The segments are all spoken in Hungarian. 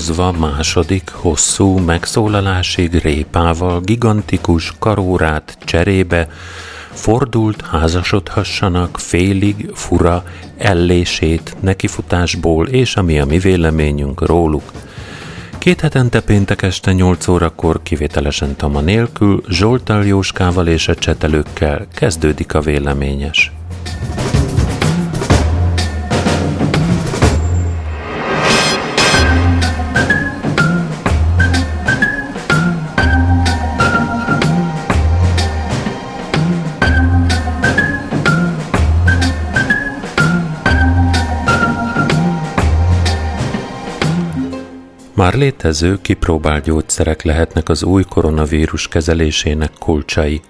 Hivatkozva második, hosszú megszólalásig répával gigantikus karórát cserébe, fordult házasodhassanak félig, fura, ellését, nekifutásból és ami a mi véleményünk róluk. Két hetente péntek este 8 órakor kivételesen tama nélkül, Zsoltal Jóskával és a csetelőkkel kezdődik a véleményes. Már létező, kipróbált gyógyszerek lehetnek az új koronavírus kezelésének kulcsai.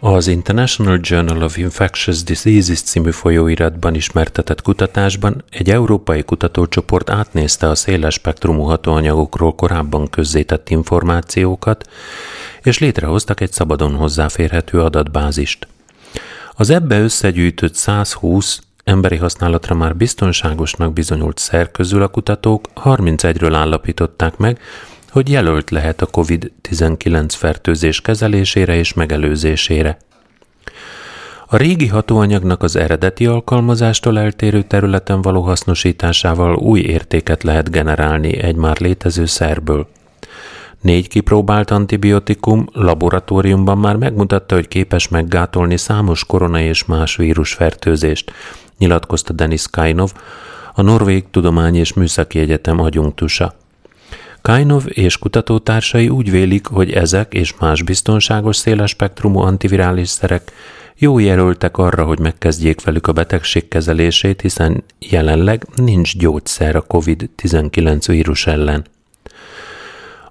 Az International Journal of Infectious Diseases című folyóiratban ismertetett kutatásban egy európai kutatócsoport átnézte a széles spektrumú hatóanyagokról korábban közzétett információkat, és létrehoztak egy szabadon hozzáférhető adatbázist. Az ebbe összegyűjtött 120 emberi használatra már biztonságosnak bizonyult szer közül a kutatók 31-ről állapították meg, hogy jelölt lehet a COVID-19 fertőzés kezelésére és megelőzésére. A régi hatóanyagnak az eredeti alkalmazástól eltérő területen való hasznosításával új értéket lehet generálni egy már létező szerből. Négy kipróbált antibiotikum laboratóriumban már megmutatta, hogy képes meggátolni számos korona és más vírusfertőzést, nyilatkozta Denis Kainov, a Norvég Tudomány és Műszaki Egyetem adjunktusa. Kainov és kutatótársai úgy vélik, hogy ezek és más biztonságos széles spektrumú antivirális szerek jó jelöltek arra, hogy megkezdjék velük a betegség kezelését, hiszen jelenleg nincs gyógyszer a COVID-19 vírus ellen.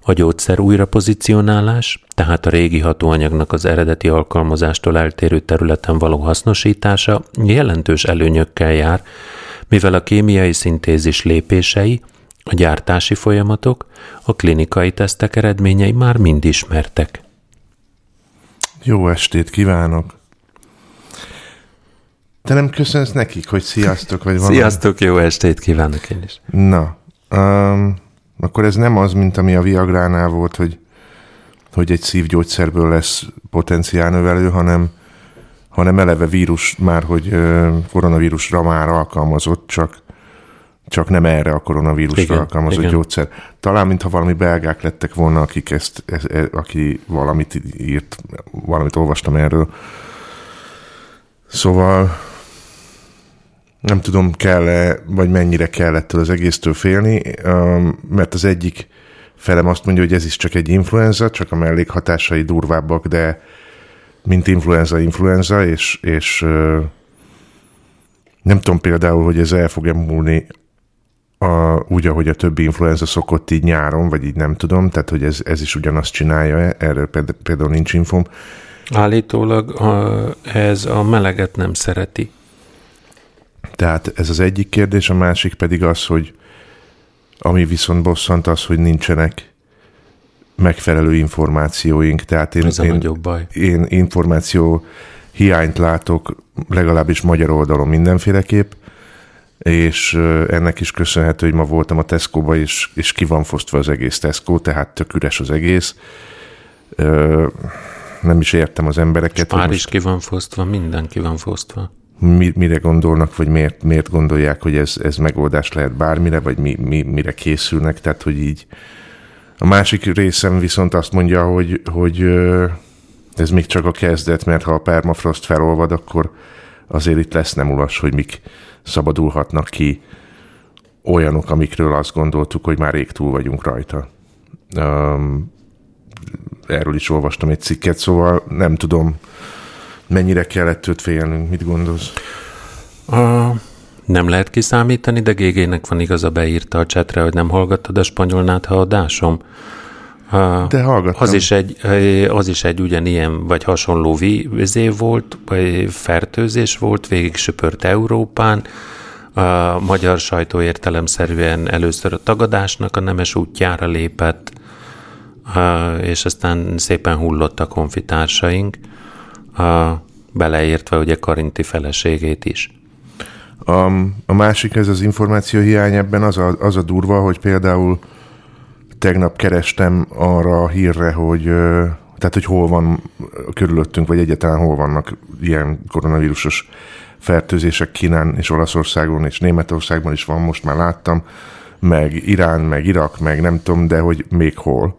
A gyógyszer újrapozicionálás, tehát a régi hatóanyagnak az eredeti alkalmazástól eltérő területen való hasznosítása jelentős előnyökkel jár, mivel a kémiai szintézis lépései, a gyártási folyamatok, a klinikai tesztek eredményei már mind ismertek. Jó estét kívánok! Te nem köszönsz nekik, hogy sziasztok, vagy valami? Sziasztok, jó estét kívánok én is. Na, um, akkor ez nem az, mint ami a Viagránál volt, hogy, hogy egy szívgyógyszerből lesz potenciálnövelő, hanem, hanem eleve vírus már, hogy koronavírusra már alkalmazott, csak, csak nem erre a koronavírusra igen, alkalmazott igen. gyógyszer. Talán, mintha valami belgák lettek volna, akik ezt, ez, ez, aki valamit írt, valamit olvastam erről. Szóval nem tudom, kell-e, vagy mennyire kell ettől az egésztől félni, mert az egyik felem azt mondja, hogy ez is csak egy influenza, csak a mellékhatásai durvábbak, de mint influenza, influenza, és, és nem tudom például, hogy ez el fog-e múlni a, úgy, ahogy a többi influenza szokott így nyáron, vagy így nem tudom, tehát hogy ez, ez is ugyanazt csinálja, erről például nincs infom. Állítólag ez a meleget nem szereti. Tehát ez az egyik kérdés, a másik pedig az, hogy ami viszont bosszant az, hogy nincsenek megfelelő információink. Tehát én, ez a én, baj. én információ hiányt látok, legalábbis magyar oldalon mindenféleképp, és ennek is köszönhető, hogy ma voltam a Tesco-ba, és, és ki van fosztva az egész Tesco, tehát tök üres az egész. Nem is értem az embereket. Pár is ki van fosztva, minden ki van fosztva mire gondolnak, vagy miért, miért gondolják, hogy ez, ez megoldás lehet bármire, vagy mi, mi, mire készülnek, tehát hogy így. A másik részem viszont azt mondja, hogy, hogy ez még csak a kezdet, mert ha a permafrost felolvad, akkor azért itt lesz nem ulas, hogy mik szabadulhatnak ki olyanok, amikről azt gondoltuk, hogy már rég túl vagyunk rajta. Um, erről is olvastam egy cikket, szóval nem tudom, mennyire kellett őt félnünk, mit gondolsz? A, nem lehet kiszámítani, de GG-nek van igaza, beírta a csetre, hogy nem hallgattad a spanyol nátha adásom. De hallgattam. Az is, egy, az is egy ugyanilyen, vagy hasonló vizé volt, vagy fertőzés volt, végig söpört Európán, a magyar sajtó értelemszerűen először a tagadásnak a nemes útjára lépett, és aztán szépen hullott a konfitársaink beleértve ugye Karinti feleségét is. A, a másik, ez az információ hiány ebben az a, az a durva, hogy például tegnap kerestem arra a hírre, hogy tehát, hogy hol van körülöttünk, vagy egyáltalán hol vannak ilyen koronavírusos fertőzések Kínán és Olaszországon és Németországban is van, most már láttam, meg Irán, meg Irak, meg nem tudom, de hogy még hol.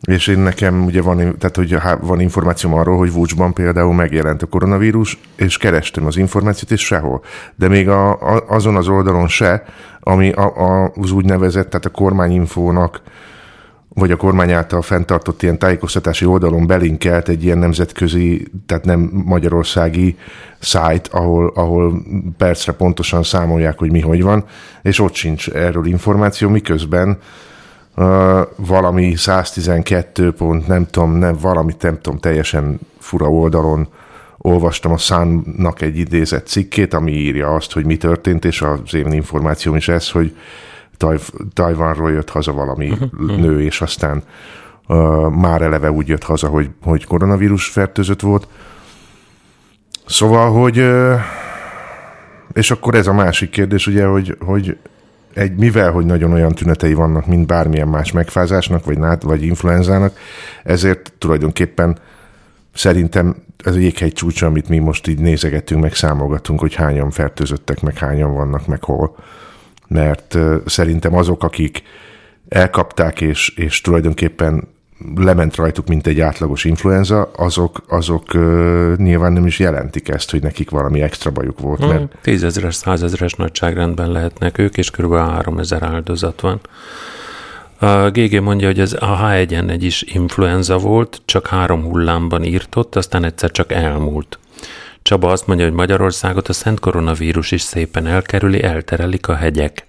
És én nekem ugye van, tehát, hogy van információm arról, hogy Vucsban például megjelent a koronavírus, és kerestem az információt, és sehol. De még a, a, azon az oldalon se, ami a, a, az úgynevezett, tehát a kormányinfónak, vagy a kormány által fenntartott ilyen tájékoztatási oldalon belinkelt egy ilyen nemzetközi, tehát nem magyarországi szájt, ahol, ahol percre pontosan számolják, hogy mi hogy van, és ott sincs erről információ, miközben valami 112 pont, nem tudom, nem, valami nem tudom, teljesen fura oldalon olvastam a Szánnak egy idézett cikkét, ami írja azt, hogy mi történt, és az én információm is ez, hogy Taj- Tajvanról jött haza valami uh-huh. nő, és aztán uh, már eleve úgy jött haza, hogy, hogy koronavírus fertőzött volt. Szóval, hogy uh, és akkor ez a másik kérdés, ugye, hogy, hogy egy, mivel, hogy nagyon olyan tünetei vannak, mint bármilyen más megfázásnak, vagy, nát, vagy influenzának, ezért tulajdonképpen szerintem ez a jéghegy csúcsa, amit mi most így nézegetünk, meg számolgatunk, hogy hányan fertőzöttek, meg hányan vannak, meg hol. Mert szerintem azok, akik elkapták, és, és tulajdonképpen lement rajtuk, mint egy átlagos influenza, azok, azok uh, nyilván nem is jelentik ezt, hogy nekik valami extra bajuk volt. Mert... Hmm, tízezeres, százezeres nagyságrendben lehetnek ők, és kb. 3000 áldozat van. A GG mondja, hogy ez a H1N1 is influenza volt, csak három hullámban írtott, aztán egyszer csak elmúlt. Csaba azt mondja, hogy Magyarországot a szent koronavírus is szépen elkerüli, elterelik a hegyek.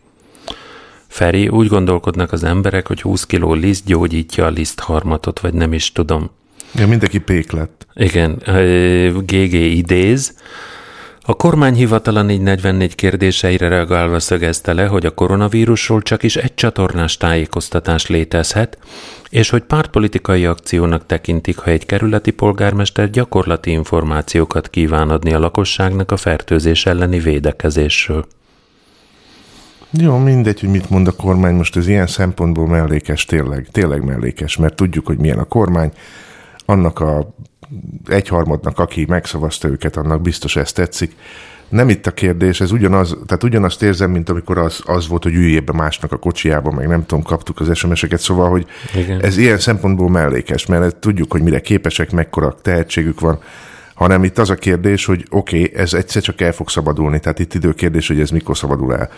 Feri, úgy gondolkodnak az emberek, hogy 20 kiló liszt gyógyítja a lisztharmatot, vagy nem is tudom. Ja, mindenki pék lett. Igen, GG idéz. A kormányhivatala 444 kérdéseire reagálva szögezte le, hogy a koronavírusról csak is egy csatornás tájékoztatás létezhet, és hogy pártpolitikai akciónak tekintik, ha egy kerületi polgármester gyakorlati információkat kíván adni a lakosságnak a fertőzés elleni védekezésről. Jó, mindegy, hogy mit mond a kormány, most ez ilyen szempontból mellékes, tényleg, tényleg mellékes, mert tudjuk, hogy milyen a kormány, annak a egyharmadnak, aki megszavazta őket, annak biztos ezt tetszik. Nem itt a kérdés, ez ugyanaz, tehát ugyanazt érzem, mint amikor az, az volt, hogy üljél be másnak a kocsiába, meg nem tudom, kaptuk az SMS-eket, szóval, hogy Igen. ez ilyen szempontból mellékes, mert tudjuk, hogy mire képesek, mekkora tehetségük van, hanem itt az a kérdés, hogy oké, okay, ez egyszer csak el fog szabadulni, tehát itt időkérdés, hogy ez mikor szabadul el.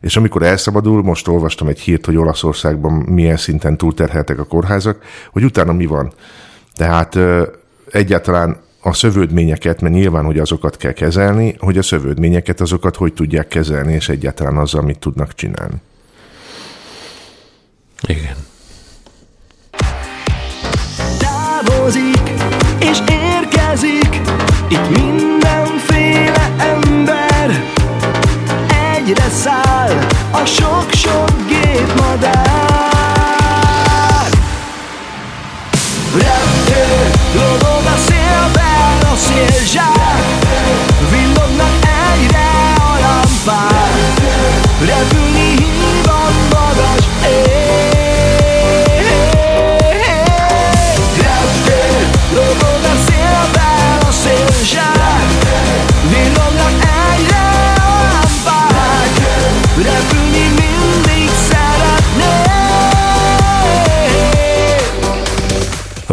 És amikor elszabadul, most olvastam egy hírt, hogy Olaszországban milyen szinten túlterheltek a kórházak, hogy utána mi van. Tehát egyáltalán a szövődményeket, mert nyilván, hogy azokat kell kezelni, hogy a szövődményeket azokat hogy tudják kezelni, és egyáltalán azzal mit tudnak csinálni. Igen. Távozik, és érkezik, itt mindenféle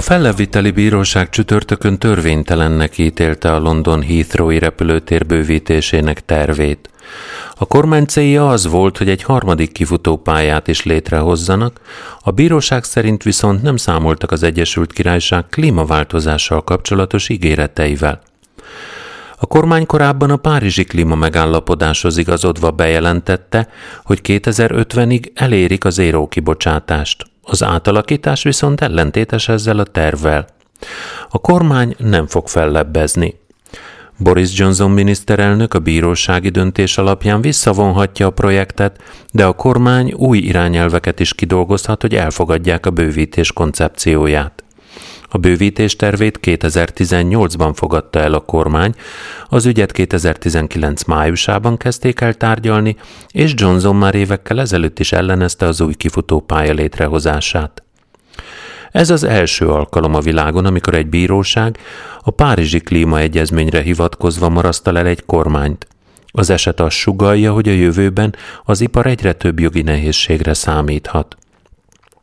felleviteli bíróság csütörtökön törvénytelennek ítélte a London Heathrow-i repülőtér bővítésének tervét. A kormány célja az volt, hogy egy harmadik kifutópályát is létrehozzanak, a bíróság szerint viszont nem számoltak az Egyesült Királyság klímaváltozással kapcsolatos ígéreteivel. A kormány korábban a Párizsi klíma megállapodáshoz igazodva bejelentette, hogy 2050-ig elérik az éró kibocsátást. Az átalakítás viszont ellentétes ezzel a tervvel. A kormány nem fog fellebbezni. Boris Johnson miniszterelnök a bírósági döntés alapján visszavonhatja a projektet, de a kormány új irányelveket is kidolgozhat, hogy elfogadják a bővítés koncepcióját. A bővítés tervét 2018-ban fogadta el a kormány, az ügyet 2019 májusában kezdték el tárgyalni, és Johnson már évekkel ezelőtt is ellenezte az új kifutó pálya létrehozását. Ez az első alkalom a világon, amikor egy bíróság a Párizsi Klímaegyezményre hivatkozva marasztal el egy kormányt. Az eset azt sugalja, hogy a jövőben az ipar egyre több jogi nehézségre számíthat.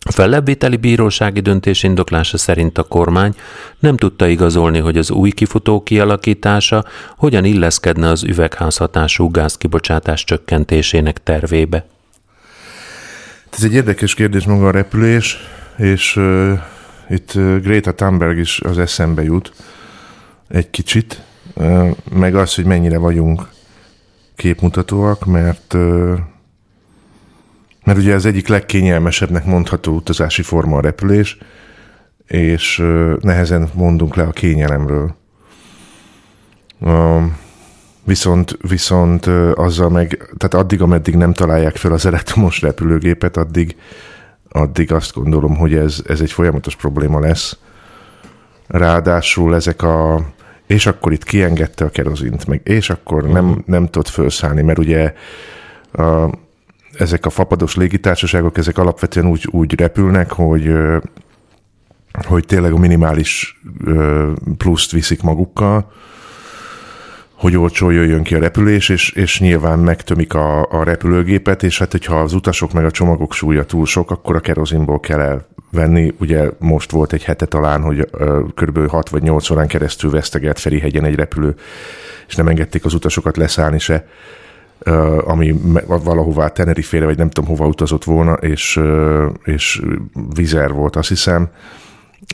A fellebbviteli bírósági döntés indoklása szerint a kormány nem tudta igazolni, hogy az új kifutó kialakítása hogyan illeszkedne az üvegházhatású gázkibocsátás csökkentésének tervébe. Ez egy érdekes kérdés maga a repülés, és uh, itt Greta Thunberg is az eszembe jut egy kicsit, uh, meg az, hogy mennyire vagyunk képmutatóak, mert uh, mert ugye az egyik legkényelmesebbnek mondható utazási forma a repülés, és nehezen mondunk le a kényelemről. Viszont, viszont azzal meg, tehát addig, ameddig nem találják fel az elektromos repülőgépet, addig, addig azt gondolom, hogy ez, ez egy folyamatos probléma lesz. Ráadásul ezek a és akkor itt kiengedte a kerozint, meg és akkor nem, mhm. nem tudott felszállni, mert ugye a, ezek a fapados légitársaságok, ezek alapvetően úgy, úgy repülnek, hogy hogy tényleg a minimális pluszt viszik magukkal, hogy olcsó jöjjön ki a repülés, és, és nyilván megtömik a, a repülőgépet, és hát hogyha az utasok meg a csomagok súlya túl sok, akkor a kerozinból kell elvenni. Ugye most volt egy hete talán, hogy kb. 6 vagy 8 órán keresztül vesztegelt Ferihegyen egy repülő, és nem engedték az utasokat leszállni se ami valahová Tenerifére, vagy nem tudom hova utazott volna, és, és vizer volt, azt hiszem,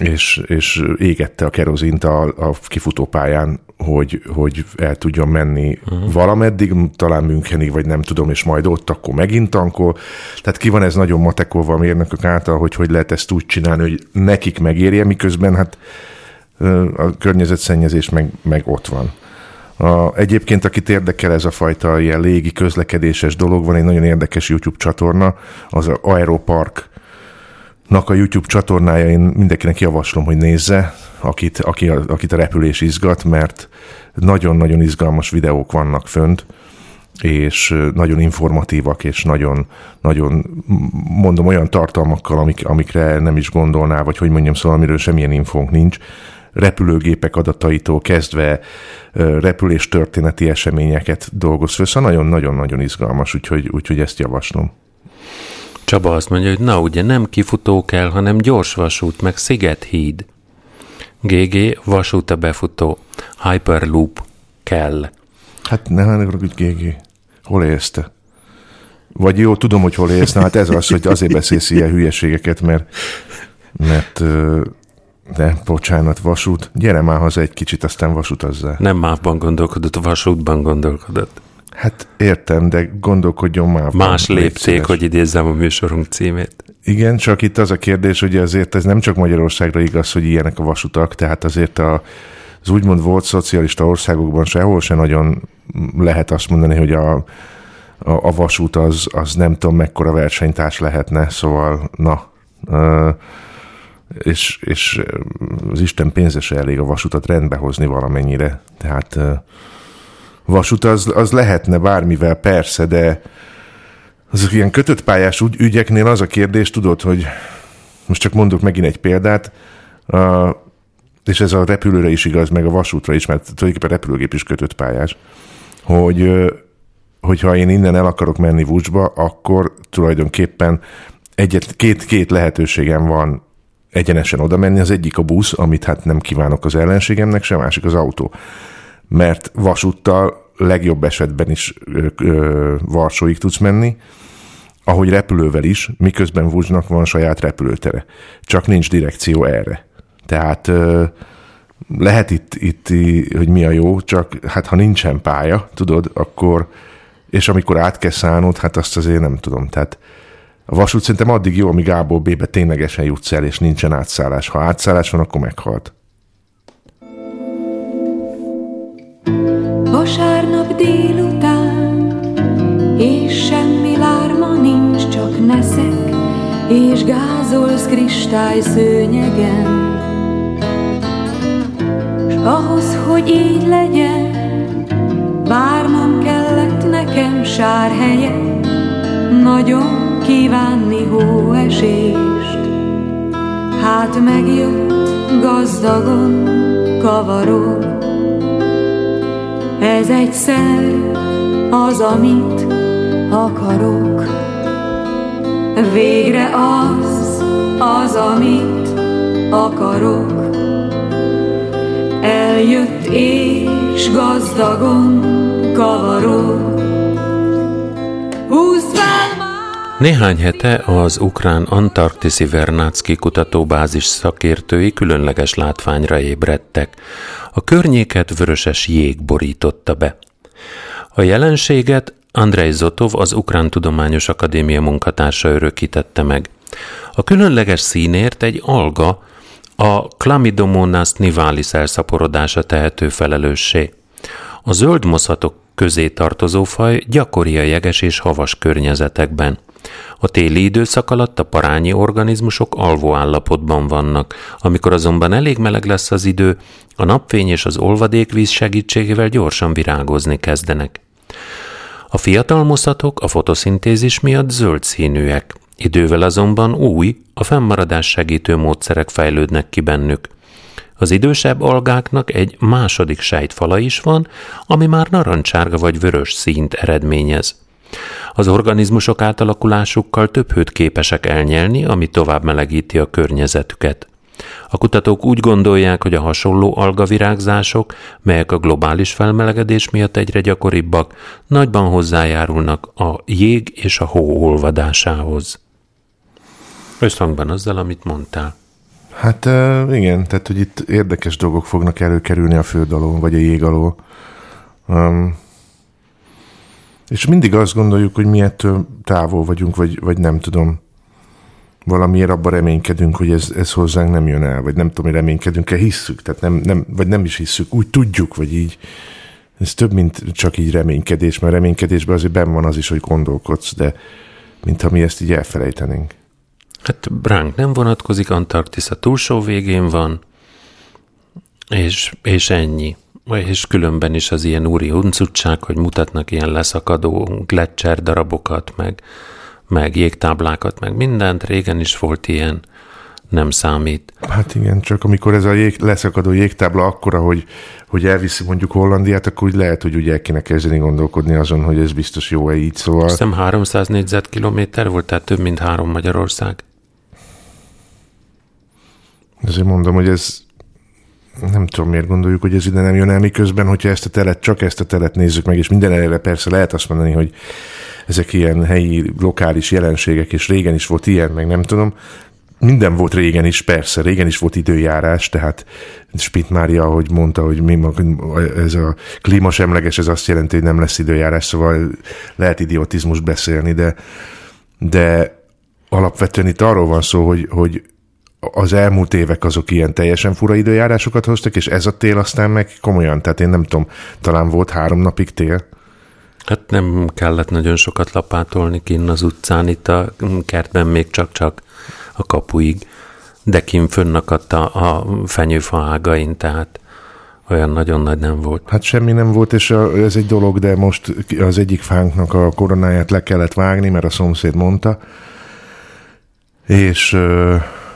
és, és égette a kerozint a, a kifutópályán, hogy, hogy el tudjon menni uh-huh. valameddig, talán Münchenig, vagy nem tudom, és majd ott akkor megint tankol. Tehát ki van ez nagyon matekolva a mérnökök által, hogy hogy lehet ezt úgy csinálni, hogy nekik megérje, miközben hát a környezetszennyezés meg, meg ott van. A, egyébként, akit érdekel ez a fajta ilyen légi közlekedéses dolog, van egy nagyon érdekes YouTube csatorna, az Aeropark a YouTube csatornája, én mindenkinek javaslom, hogy nézze, akit, aki, akit a repülés izgat, mert nagyon-nagyon izgalmas videók vannak fönt, és nagyon informatívak, és nagyon, nagyon mondom, olyan tartalmakkal, amik, amikre nem is gondolná, vagy hogy mondjam, szóval amiről semmilyen infónk nincs, repülőgépek adataitól kezdve repülés történeti eseményeket dolgoz föl, szóval nagyon-nagyon-nagyon izgalmas, úgyhogy, úgyhogy ezt javaslom. Csaba azt mondja, hogy na ugye nem kifutó kell, hanem gyors vasút, meg Szigethíd. GG, vasút a befutó. Hyperloop kell. Hát ne hanem hogy GG. Hol élsz te? Vagy jó, tudom, hogy hol élsz, na hát ez az, hogy azért beszélsz ilyen hülyeségeket, mert, mert de bocsánat, vasút. Gyere már haza egy kicsit, aztán vasutazzál. Nem mávban gondolkodott, vasútban gondolkodott. Hát értem, de gondolkodjon már. Más lépték, hogy idézzem a műsorunk címét. Igen, csak itt az a kérdés, hogy azért ez nem csak Magyarországra igaz, hogy ilyenek a vasutak, tehát azért a, az úgymond volt szocialista országokban sehol se nagyon lehet azt mondani, hogy a, a, a vasút az, az nem tudom mekkora versenytárs lehetne, szóval na, és, és az Isten pénze se elég a vasutat rendbe hozni valamennyire, tehát vasút az, az lehetne bármivel, persze, de az ilyen kötött pályás ügy, ügyeknél az a kérdés, tudod, hogy most csak mondok megint egy példát, a, és ez a repülőre is igaz, meg a vasútra is, mert tulajdonképpen repülőgép is kötött pályás, hogy hogyha én innen el akarok menni Vucsba, akkor tulajdonképpen egyet, két, két lehetőségem van egyenesen oda menni. Az egyik a busz, amit hát nem kívánok az ellenségemnek, sem másik az autó mert vasúttal legjobb esetben is ö, ö, Varsóig tudsz menni, ahogy repülővel is, miközben Vuzsnak van saját repülőtere. Csak nincs direkció erre. Tehát ö, lehet itt, itt, hogy mi a jó, csak hát ha nincsen pálya, tudod, akkor, és amikor át kell szállnod, hát azt azért nem tudom. Tehát a vasút szerintem addig jó, amíg A-ból B-be ténylegesen jutsz el, és nincsen átszállás. Ha átszállás van, akkor meghalt. Vasárnap délután, és semmi lárma nincs, csak neszek, és gázolsz kristály szőnyegen. Ahhoz, hogy így legyen, várnom kellett nekem sár helyet, nagyon kívánni hóesést. Hát megjött gazdagon kavaró, ez egyszer az, amit akarok. Végre az, az, amit akarok. Eljött és gazdagon kavarok. Húzd fel Néhány hete az ukrán Antarktiszi Vernácki kutatóbázis szakértői különleges látványra ébredtek. A környéket vöröses jég borította be. A jelenséget Andrei Zotov, az Ukrán Tudományos Akadémia munkatársa örökítette meg. A különleges színért egy alga, a Chlamydomonas nivalis elszaporodása tehető felelőssé. A zöld moszatok közé tartozó faj gyakori a jeges és havas környezetekben. A téli időszak alatt a parányi organizmusok alvó állapotban vannak, amikor azonban elég meleg lesz az idő, a napfény és az olvadékvíz segítségével gyorsan virágozni kezdenek. A fiatal moszatok a fotoszintézis miatt zöld színűek, idővel azonban új, a fennmaradás segítő módszerek fejlődnek ki bennük. Az idősebb algáknak egy második sejtfala is van, ami már narancsárga vagy vörös színt eredményez. Az organizmusok átalakulásukkal több hőt képesek elnyelni, ami tovább melegíti a környezetüket. A kutatók úgy gondolják, hogy a hasonló algavirágzások, melyek a globális felmelegedés miatt egyre gyakoribbak, nagyban hozzájárulnak a jég és a hó olvadásához. Összhangban azzal, amit mondtál. Hát igen, tehát hogy itt érdekes dolgok fognak előkerülni a föld alól, vagy a jég alól. Um, és mindig azt gondoljuk, hogy mi ettől távol vagyunk, vagy, vagy nem tudom. Valamiért abban reménykedünk, hogy ez, ez hozzánk nem jön el, vagy nem tudom, hogy reménykedünk-e, hisszük, tehát nem, nem, vagy nem is hisszük, úgy tudjuk, vagy így. Ez több, mint csak így reménykedés, mert reménykedésben azért benn van az is, hogy gondolkodsz, de mintha mi ezt így elfelejtenénk. Hát ránk nem vonatkozik, Antarktisz a túlsó végén van, és, és ennyi. És különben is az ilyen úri huncutság, hogy mutatnak ilyen leszakadó gletszer darabokat, meg, meg jégtáblákat, meg mindent. Régen is volt ilyen, nem számít. Hát igen, csak amikor ez a jég, leszakadó jégtábla akkora, hogy, hogy elviszi mondjuk Hollandiát, akkor úgy lehet, hogy ugye el kéne kezdeni gondolkodni azon, hogy ez biztos jó-e így, szóval... Azt hiszem 300 négyzetkilométer volt, tehát több, mint három Magyarország. Ezért mondom, hogy ez nem tudom, miért gondoljuk, hogy ez ide nem jön el, miközben, hogyha ezt a telet, csak ezt a telet nézzük meg, és minden eleve persze lehet azt mondani, hogy ezek ilyen helyi, lokális jelenségek, és régen is volt ilyen, meg nem tudom, minden volt régen is, persze, régen is volt időjárás, tehát Spit Mária, ahogy mondta, hogy mi, ez a klímasemleges, ez azt jelenti, hogy nem lesz időjárás, szóval lehet idiotizmus beszélni, de, de alapvetően itt arról van szó, hogy, hogy az elmúlt évek azok ilyen teljesen fura időjárásokat hoztak, és ez a tél aztán meg komolyan, tehát én nem tudom, talán volt három napig tél. Hát nem kellett nagyon sokat lapátolni kinn az utcán, itt a kertben még csak-csak a kapuig, de kinn fönnakadt a, a fenyőfa ágain, tehát olyan nagyon nagy nem volt. Hát semmi nem volt, és ez egy dolog, de most az egyik fánknak a koronáját le kellett vágni, mert a szomszéd mondta, és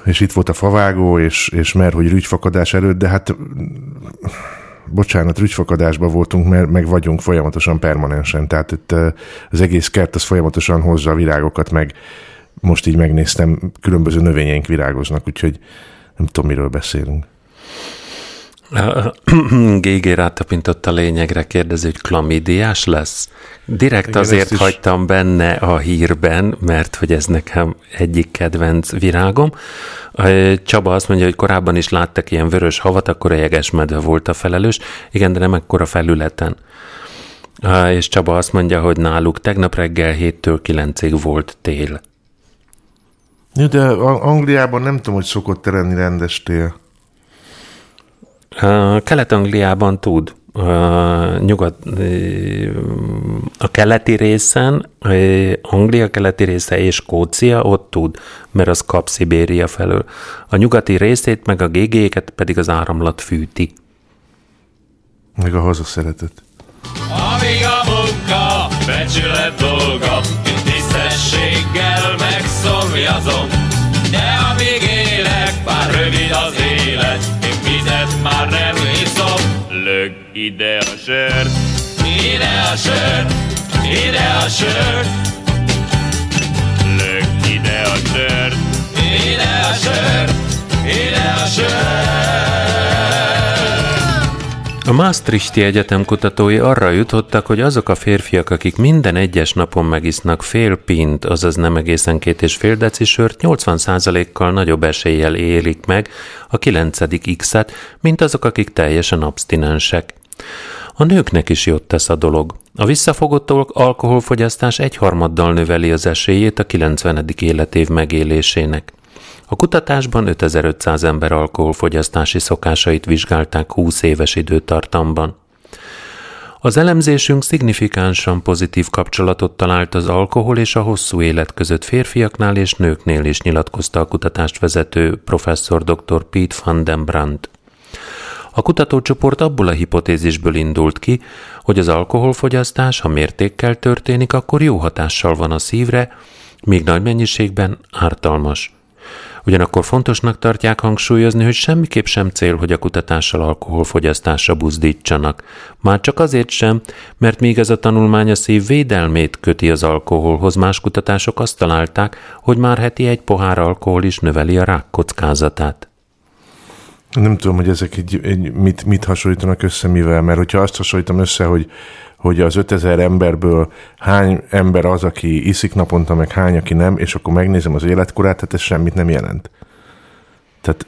és itt volt a favágó, és, és mert hogy rügyfakadás előtt, de hát bocsánat, rügyfakadásban voltunk, mert meg vagyunk folyamatosan permanensen, tehát itt az egész kert az folyamatosan hozza a virágokat, meg most így megnéztem, különböző növényeink virágoznak, úgyhogy nem tudom, miről beszélünk. GG rátapintott a lényegre, kérdezi, hogy klamidiás lesz. Direkt Igen, azért is... hagytam benne a hírben, mert hogy ez nekem egyik kedvenc virágom. Csaba azt mondja, hogy korábban is láttak ilyen vörös havat, akkor a jegesmedve volt a felelős. Igen, de nem ekkora felületen. És Csaba azt mondja, hogy náluk tegnap reggel 7-től 9-ig volt tél. De Angliában nem tudom, hogy szokott lenni rendes tél. Kelet-Angliában tud. Nyugat, a keleti részen, Anglia keleti része és Skócia ott tud, mert az kap Szibéria felől. A nyugati részét meg a GG-ket pedig az áramlat fűti. Meg a hazaszeretet. Amíg a munka becsület dolga, tisztességgel megszomjazom. Még vizet már nem iszom. Lög ide a sört, ide a sört, ide a sört. Lög ide a sört, ide a sört, ide a sört. A Maastrichti Egyetem kutatói arra jutottak, hogy azok a férfiak, akik minden egyes napon megisznak fél pint, azaz nem egészen két és fél deci sört, 80%-kal nagyobb eséllyel élik meg a 9. X-et, mint azok, akik teljesen abstinensek. A nőknek is jót tesz a dolog. A visszafogott alkoholfogyasztás egyharmaddal növeli az esélyét a 90. életév megélésének. A kutatásban 5500 ember alkoholfogyasztási szokásait vizsgálták 20 éves időtartamban. Az elemzésünk szignifikánsan pozitív kapcsolatot talált az alkohol és a hosszú élet között férfiaknál és nőknél is nyilatkozta a kutatást vezető professzor dr. Pete van den Brandt. A kutatócsoport abból a hipotézisből indult ki, hogy az alkoholfogyasztás, ha mértékkel történik, akkor jó hatással van a szívre, míg nagy mennyiségben ártalmas. Ugyanakkor fontosnak tartják hangsúlyozni, hogy semmiképp sem cél, hogy a kutatással alkoholfogyasztásra buzdítsanak. Már csak azért sem, mert még ez a tanulmány a szív védelmét köti az alkoholhoz, más kutatások azt találták, hogy már heti egy pohár alkohol is növeli a rák kockázatát. Nem tudom, hogy ezek egy, egy, mit, mit hasonlítanak össze mivel, mert hogyha azt hasonlítom össze, hogy hogy az 5000 emberből hány ember az, aki iszik naponta, meg hány, aki nem, és akkor megnézem az életkorát, tehát ez semmit nem jelent. Tehát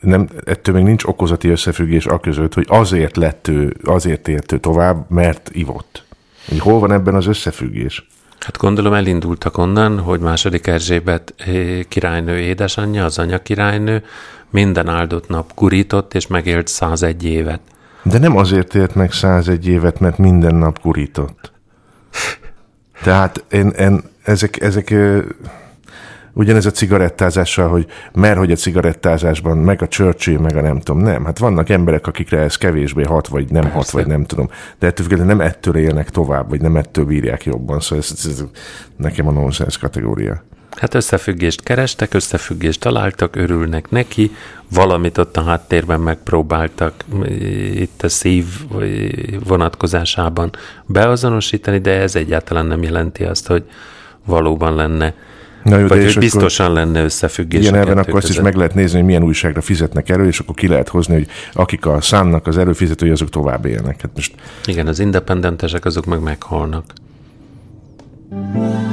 nem, ettől még nincs okozati összefüggés a között, hogy azért lett ő, azért ért ő tovább, mert ivott. Hogy hol van ebben az összefüggés? Hát gondolom elindultak onnan, hogy második Erzsébet eh, királynő édesanyja, az anya királynő minden áldott nap gurított, és megélt 101 évet. De nem azért élt meg 101 évet, mert minden nap gurított. Tehát én, én, ezek, ezek ugyanez a cigarettázással, hogy mert hogy a cigarettázásban meg a Churchill, meg a nem tudom, nem. Hát vannak emberek, akikre ez kevésbé hat, vagy nem Persze. hat, vagy nem tudom. De ettől függetlenül nem ettől élnek tovább, vagy nem ettől bírják jobban. Szóval ez, ez, ez nekem a nonsens kategória. Hát összefüggést kerestek, összefüggést találtak, örülnek neki, valamit ott a háttérben megpróbáltak itt a szív vonatkozásában beazonosítani, de ez egyáltalán nem jelenti azt, hogy valóban lenne Na jó, Vagy de hogy biztosan lenne összefüggés. Igen, ebben akkor azt is meg lehet nézni, hogy milyen újságra fizetnek elő, és akkor ki lehet hozni, hogy akik a számnak az előfizetői, azok tovább élnek. Hát most... Igen, az independentesek azok meg meghalnak. Mm.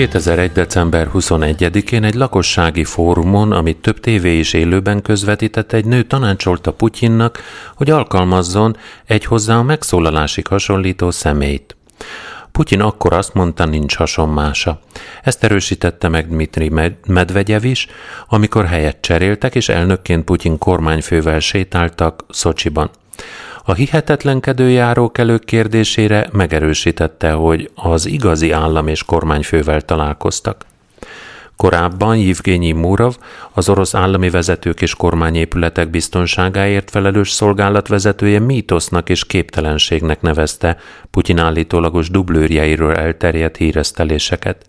2001. december 21-én egy lakossági fórumon, amit több tévé is élőben közvetített, egy nő tanácsolta Putyinnak, hogy alkalmazzon egy hozzá a megszólalásig hasonlító személyt. Putyin akkor azt mondta, nincs hasonmása. Ezt erősítette meg Dmitri Medvegyev is, amikor helyet cseréltek, és elnökként Putyin kormányfővel sétáltak Szocsiban. A hihetetlenkedő járókelők kérdésére megerősítette, hogy az igazi állam és kormányfővel találkoztak. Korábban Yevgenyi Murov, az orosz állami vezetők és kormányépületek biztonságáért felelős szolgálat vezetője mítosznak és képtelenségnek nevezte Putyin állítólagos dublőrjeiről elterjedt híreszteléseket.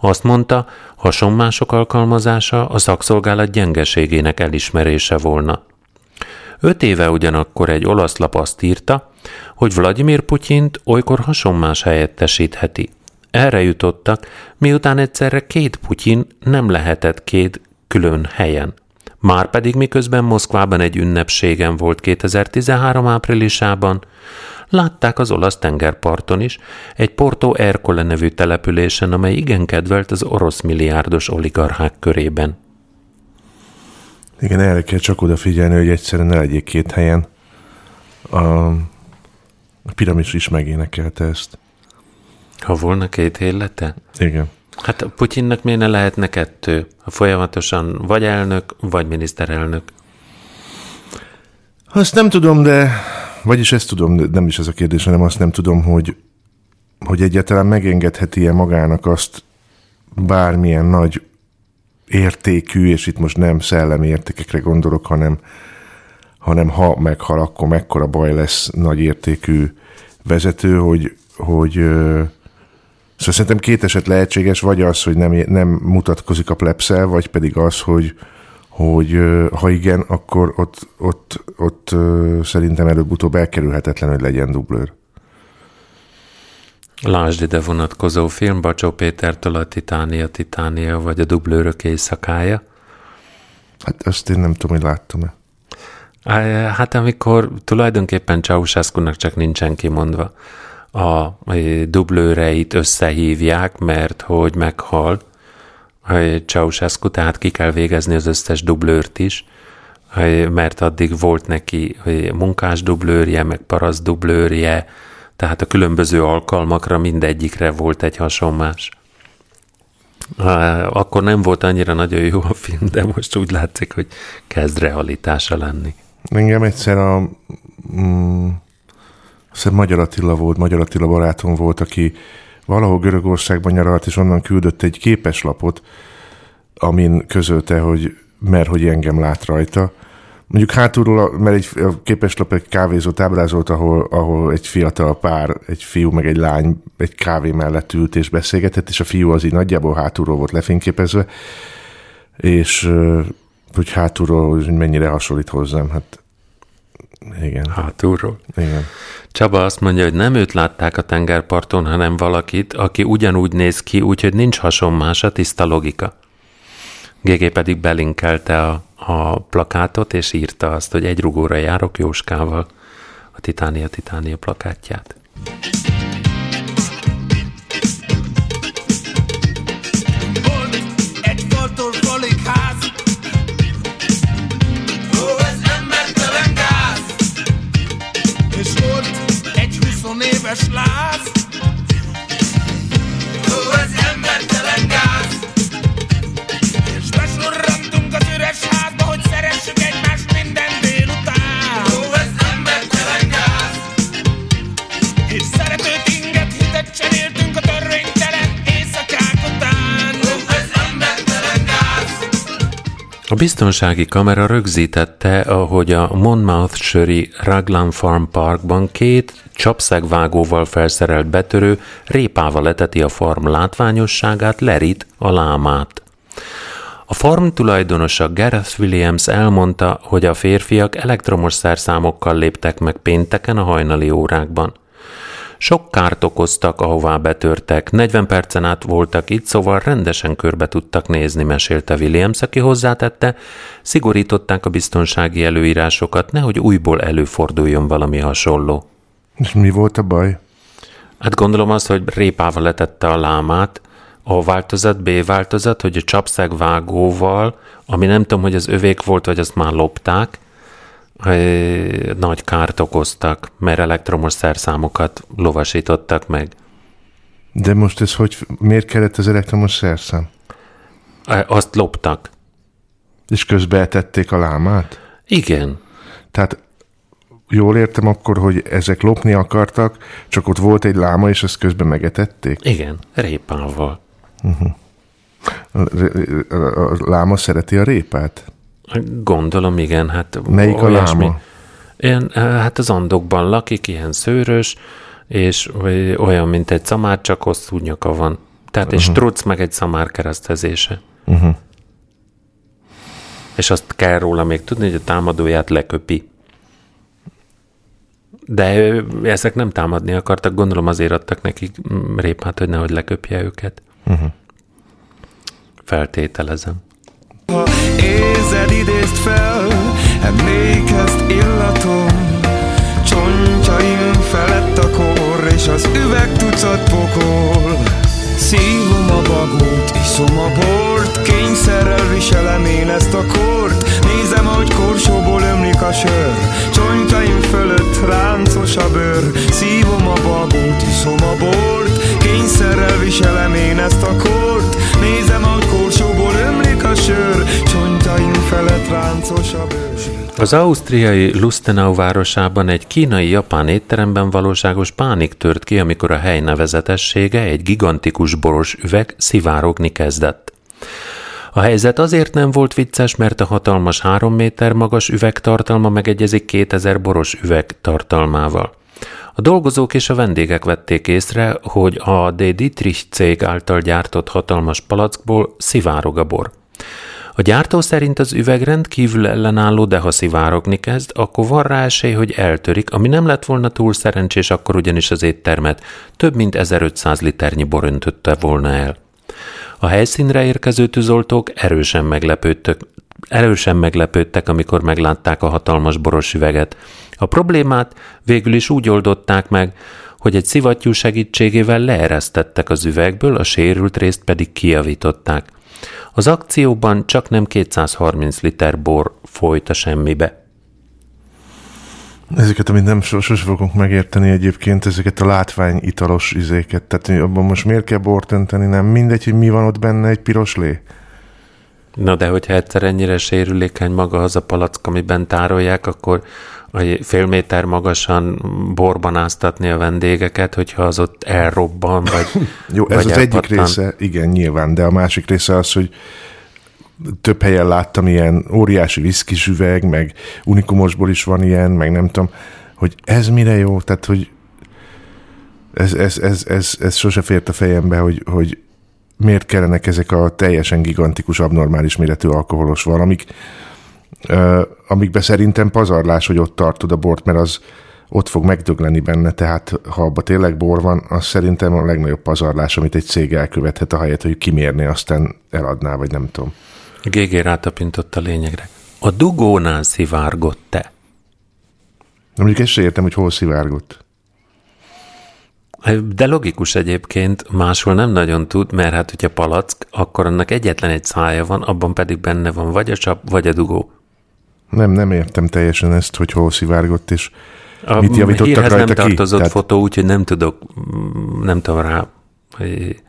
Azt mondta, hasonmások alkalmazása a szakszolgálat gyengeségének elismerése volna. Öt éve ugyanakkor egy olasz lap azt írta, hogy Vladimir Putyint olykor hasonmás helyettesítheti. Erre jutottak, miután egyszerre két Putyin nem lehetett két külön helyen. Márpedig miközben Moszkvában egy ünnepségen volt 2013 áprilisában, látták az olasz tengerparton is, egy Porto Ercole nevű településen, amely igen kedvelt az orosz milliárdos oligarchák körében. Igen, erre kell csak odafigyelni, hogy egyszerűen ne legyék két helyen. A, a piramis is megénekelte ezt. Ha volna két élete? Igen. Hát Putyinnak miért ne lehetne kettő? Ha folyamatosan vagy elnök, vagy miniszterelnök. Azt nem tudom, de... Vagyis ezt tudom, de nem is ez a kérdés, hanem azt nem tudom, hogy, hogy egyáltalán megengedheti-e magának azt bármilyen nagy értékű, és itt most nem szellemi értékekre gondolok, hanem, hanem ha meghal, akkor mekkora baj lesz nagy értékű vezető, hogy, hogy ö, Szóval szerintem két eset lehetséges, vagy az, hogy nem, nem mutatkozik a plepszel, vagy pedig az, hogy, hogy ha igen, akkor ott, ott, ott szerintem előbb-utóbb elkerülhetetlen, hogy legyen dublőr. Lásd ide vonatkozó film Bacsó Pétertől a Titánia, Titánia, vagy a dublőrök éjszakája. Hát azt én nem tudom, hogy láttam-e. Hát amikor tulajdonképpen ceausescu csak nincsen kimondva, a dublőreit összehívják, mert hogy meghal Ceausescu, tehát ki kell végezni az összes dublőrt is, mert addig volt neki munkás dublőrje, meg parasz dublőrje, tehát a különböző alkalmakra mindegyikre volt egy hasonlás. Eh, Akkor nem volt annyira nagyon jó a film, de most úgy látszik, hogy kezd realitása lenni. Engem egyszer a mm, azt hiszem Magyar Attila volt, Magyar Attila barátom volt, aki valahol Görögországban nyaralt, és onnan küldött egy képeslapot, amin közölte, hogy mert hogy engem lát rajta. Mondjuk hátulról, mert egy képeslap egy kávézót ábrázolt, ahol, ahol egy fiatal pár, egy fiú meg egy lány egy kávé mellett ült és beszélgetett, és a fiú az így nagyjából hátulról volt lefényképezve, és hogy hátulról hogy mennyire hasonlít hozzám, hát igen, Hátulról. igen. Csaba azt mondja, hogy nem őt látták a tengerparton, hanem valakit, aki ugyanúgy néz ki, úgyhogy nincs hasonlás, a tiszta logika. GG pedig belinkelte a, a plakátot, és írta azt, hogy egy rugóra járok Jóskával a Titánia Titánia plakátját. Volt egy faltól falig ház. Ó, ez embertelen gáz. És volt egy 20 éves láz. Ó, ez embertelen gáz A biztonsági kamera rögzítette, ahogy a Monmouthshire Raglan Farm Parkban két csapszegvágóval felszerelt betörő répával leteti a farm látványosságát, Lerit, a lámát. A farm tulajdonosa Gareth Williams elmondta, hogy a férfiak elektromos szerszámokkal léptek meg pénteken a hajnali órákban. Sok kárt okoztak, ahová betörtek, 40 percen át voltak itt, szóval rendesen körbe tudtak nézni, mesélte Williams, aki hozzátette, szigorították a biztonsági előírásokat, nehogy újból előforduljon valami hasonló. És mi volt a baj? Hát gondolom azt, hogy répával letette a lámát, a változat, B változat, hogy a csapszegvágóval, ami nem tudom, hogy az övék volt, vagy azt már lopták, nagy kárt okoztak, mert elektromos szerszámokat lovasítottak meg. De most ez hogy, miért kellett az elektromos szerszám? Azt loptak. És közbe etették a lámát? Igen. Tehát jól értem akkor, hogy ezek lopni akartak, csak ott volt egy láma, és ezt közben megetették? Igen, répával. A, a, láma szereti a répát? Gondolom, igen, hát Melyik a olyasmi. láma? Ilyen, eh, hát az andokban lakik, ilyen szőrös, és olyan, mint egy szamár, csak hosszú nyaka van. Tehát egy struc, meg egy szamár keresztezése. Uh-huh. És azt kell róla még tudni, hogy a támadóját leköpi. De ö, ezek nem támadni akartak, gondolom azért adtak nekik répát, hogy nehogy leköpje őket. Uh-huh. Feltételezem. Ha érzed, idézd fel, emlékezd illatom Csontjaim felett a kor, és az üveg tucat pokol Szívom a bagót, iszom a bort Kényszerrel viselem én ezt a kort Nézem, ahogy korsóból ömlik a sör. Csontjaim fölött ráncos a bőr. Szívom a bagót, iszom a bort. Kényszerrel viselem én ezt a kort. Nézem, ahogy korsóból ömlik a sör. Csontjaim felett ráncos a bőr. Az ausztriai Lustenau városában egy kínai-japán étteremben valóságos pánik tört ki, amikor a hely nevezetessége, egy gigantikus boros üveg szivárogni kezdett. A helyzet azért nem volt vicces, mert a hatalmas három méter magas üveg tartalma megegyezik 2000 boros üveg. A dolgozók és a vendégek vették észre, hogy a De Dietrich cég által gyártott hatalmas palackból szivárog a bor. A gyártó szerint az üveg rendkívül ellenálló, de ha szivárogni kezd, akkor van rá esély, hogy eltörik, ami nem lett volna túl szerencsés, akkor ugyanis az éttermet több mint 1500 liternyi bor öntötte volna el. A helyszínre érkező tűzoltók erősen meglepődtek, erősen meglepődtek, amikor meglátták a hatalmas boros üveget. A problémát végül is úgy oldották meg, hogy egy szivattyú segítségével leeresztettek az üvegből, a sérült részt pedig kijavították. Az akcióban csak nem 230 liter bor folyt a semmibe. Ezeket, amit nem sos- sose fogunk megérteni egyébként, ezeket a látványitalos izéket. Tehát abban most miért kell bort önteni, nem mindegy, hogy mi van ott benne, egy piros lé. Na de hogyha egyszer ennyire sérülékeny maga az a palack, amiben tárolják, akkor egy fél méter magasan borban áztatni a vendégeket, hogyha az ott elrobban, vagy Jó, ez vagy az egyik elpattan. része, igen, nyilván, de a másik része az, hogy több helyen láttam ilyen óriási viszkis üveg, meg unikumosból is van ilyen, meg nem tudom, hogy ez mire jó, tehát, hogy ez, ez, ez, ez, ez sose fért a fejembe, hogy, hogy miért kellenek ezek a teljesen gigantikus, abnormális méretű alkoholos valamik, uh, amikbe szerintem pazarlás, hogy ott tartod a bort, mert az ott fog megdögleni benne, tehát ha abban tényleg bor van, az szerintem a legnagyobb pazarlás, amit egy cég elkövethet, ahelyett, hogy kimérné, aztán eladná, vagy nem tudom. GG rátapintott a lényegre. A dugónál szivárgott te. De mondjuk ezt se értem, hogy hol szivárgott. De logikus egyébként, máshol nem nagyon tud, mert hát, hogyha palack, akkor annak egyetlen egy szája van, abban pedig benne van vagy a csap, vagy a dugó. Nem, nem értem teljesen ezt, hogy hol szivárgott, és A mit javítottak rajta nem ki? tartozott Tehát- fotó, úgyhogy nem tudok, mm, nem tudom rá hogy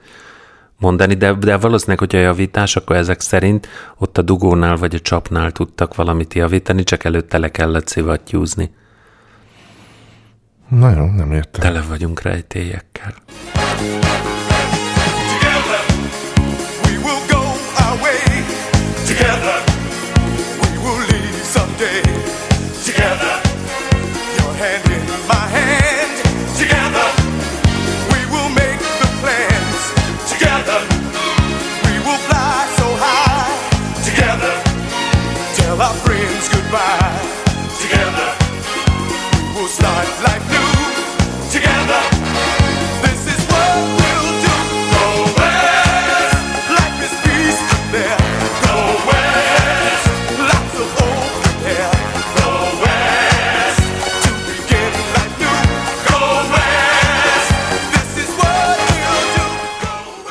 mondani, de, de valószínűleg, hogyha javítás, akkor ezek szerint ott a dugónál vagy a csapnál tudtak valamit javítani, csak előtte le kellett szivattyúzni. Na jó, nem értem. Tele vagyunk rejtélyekkel.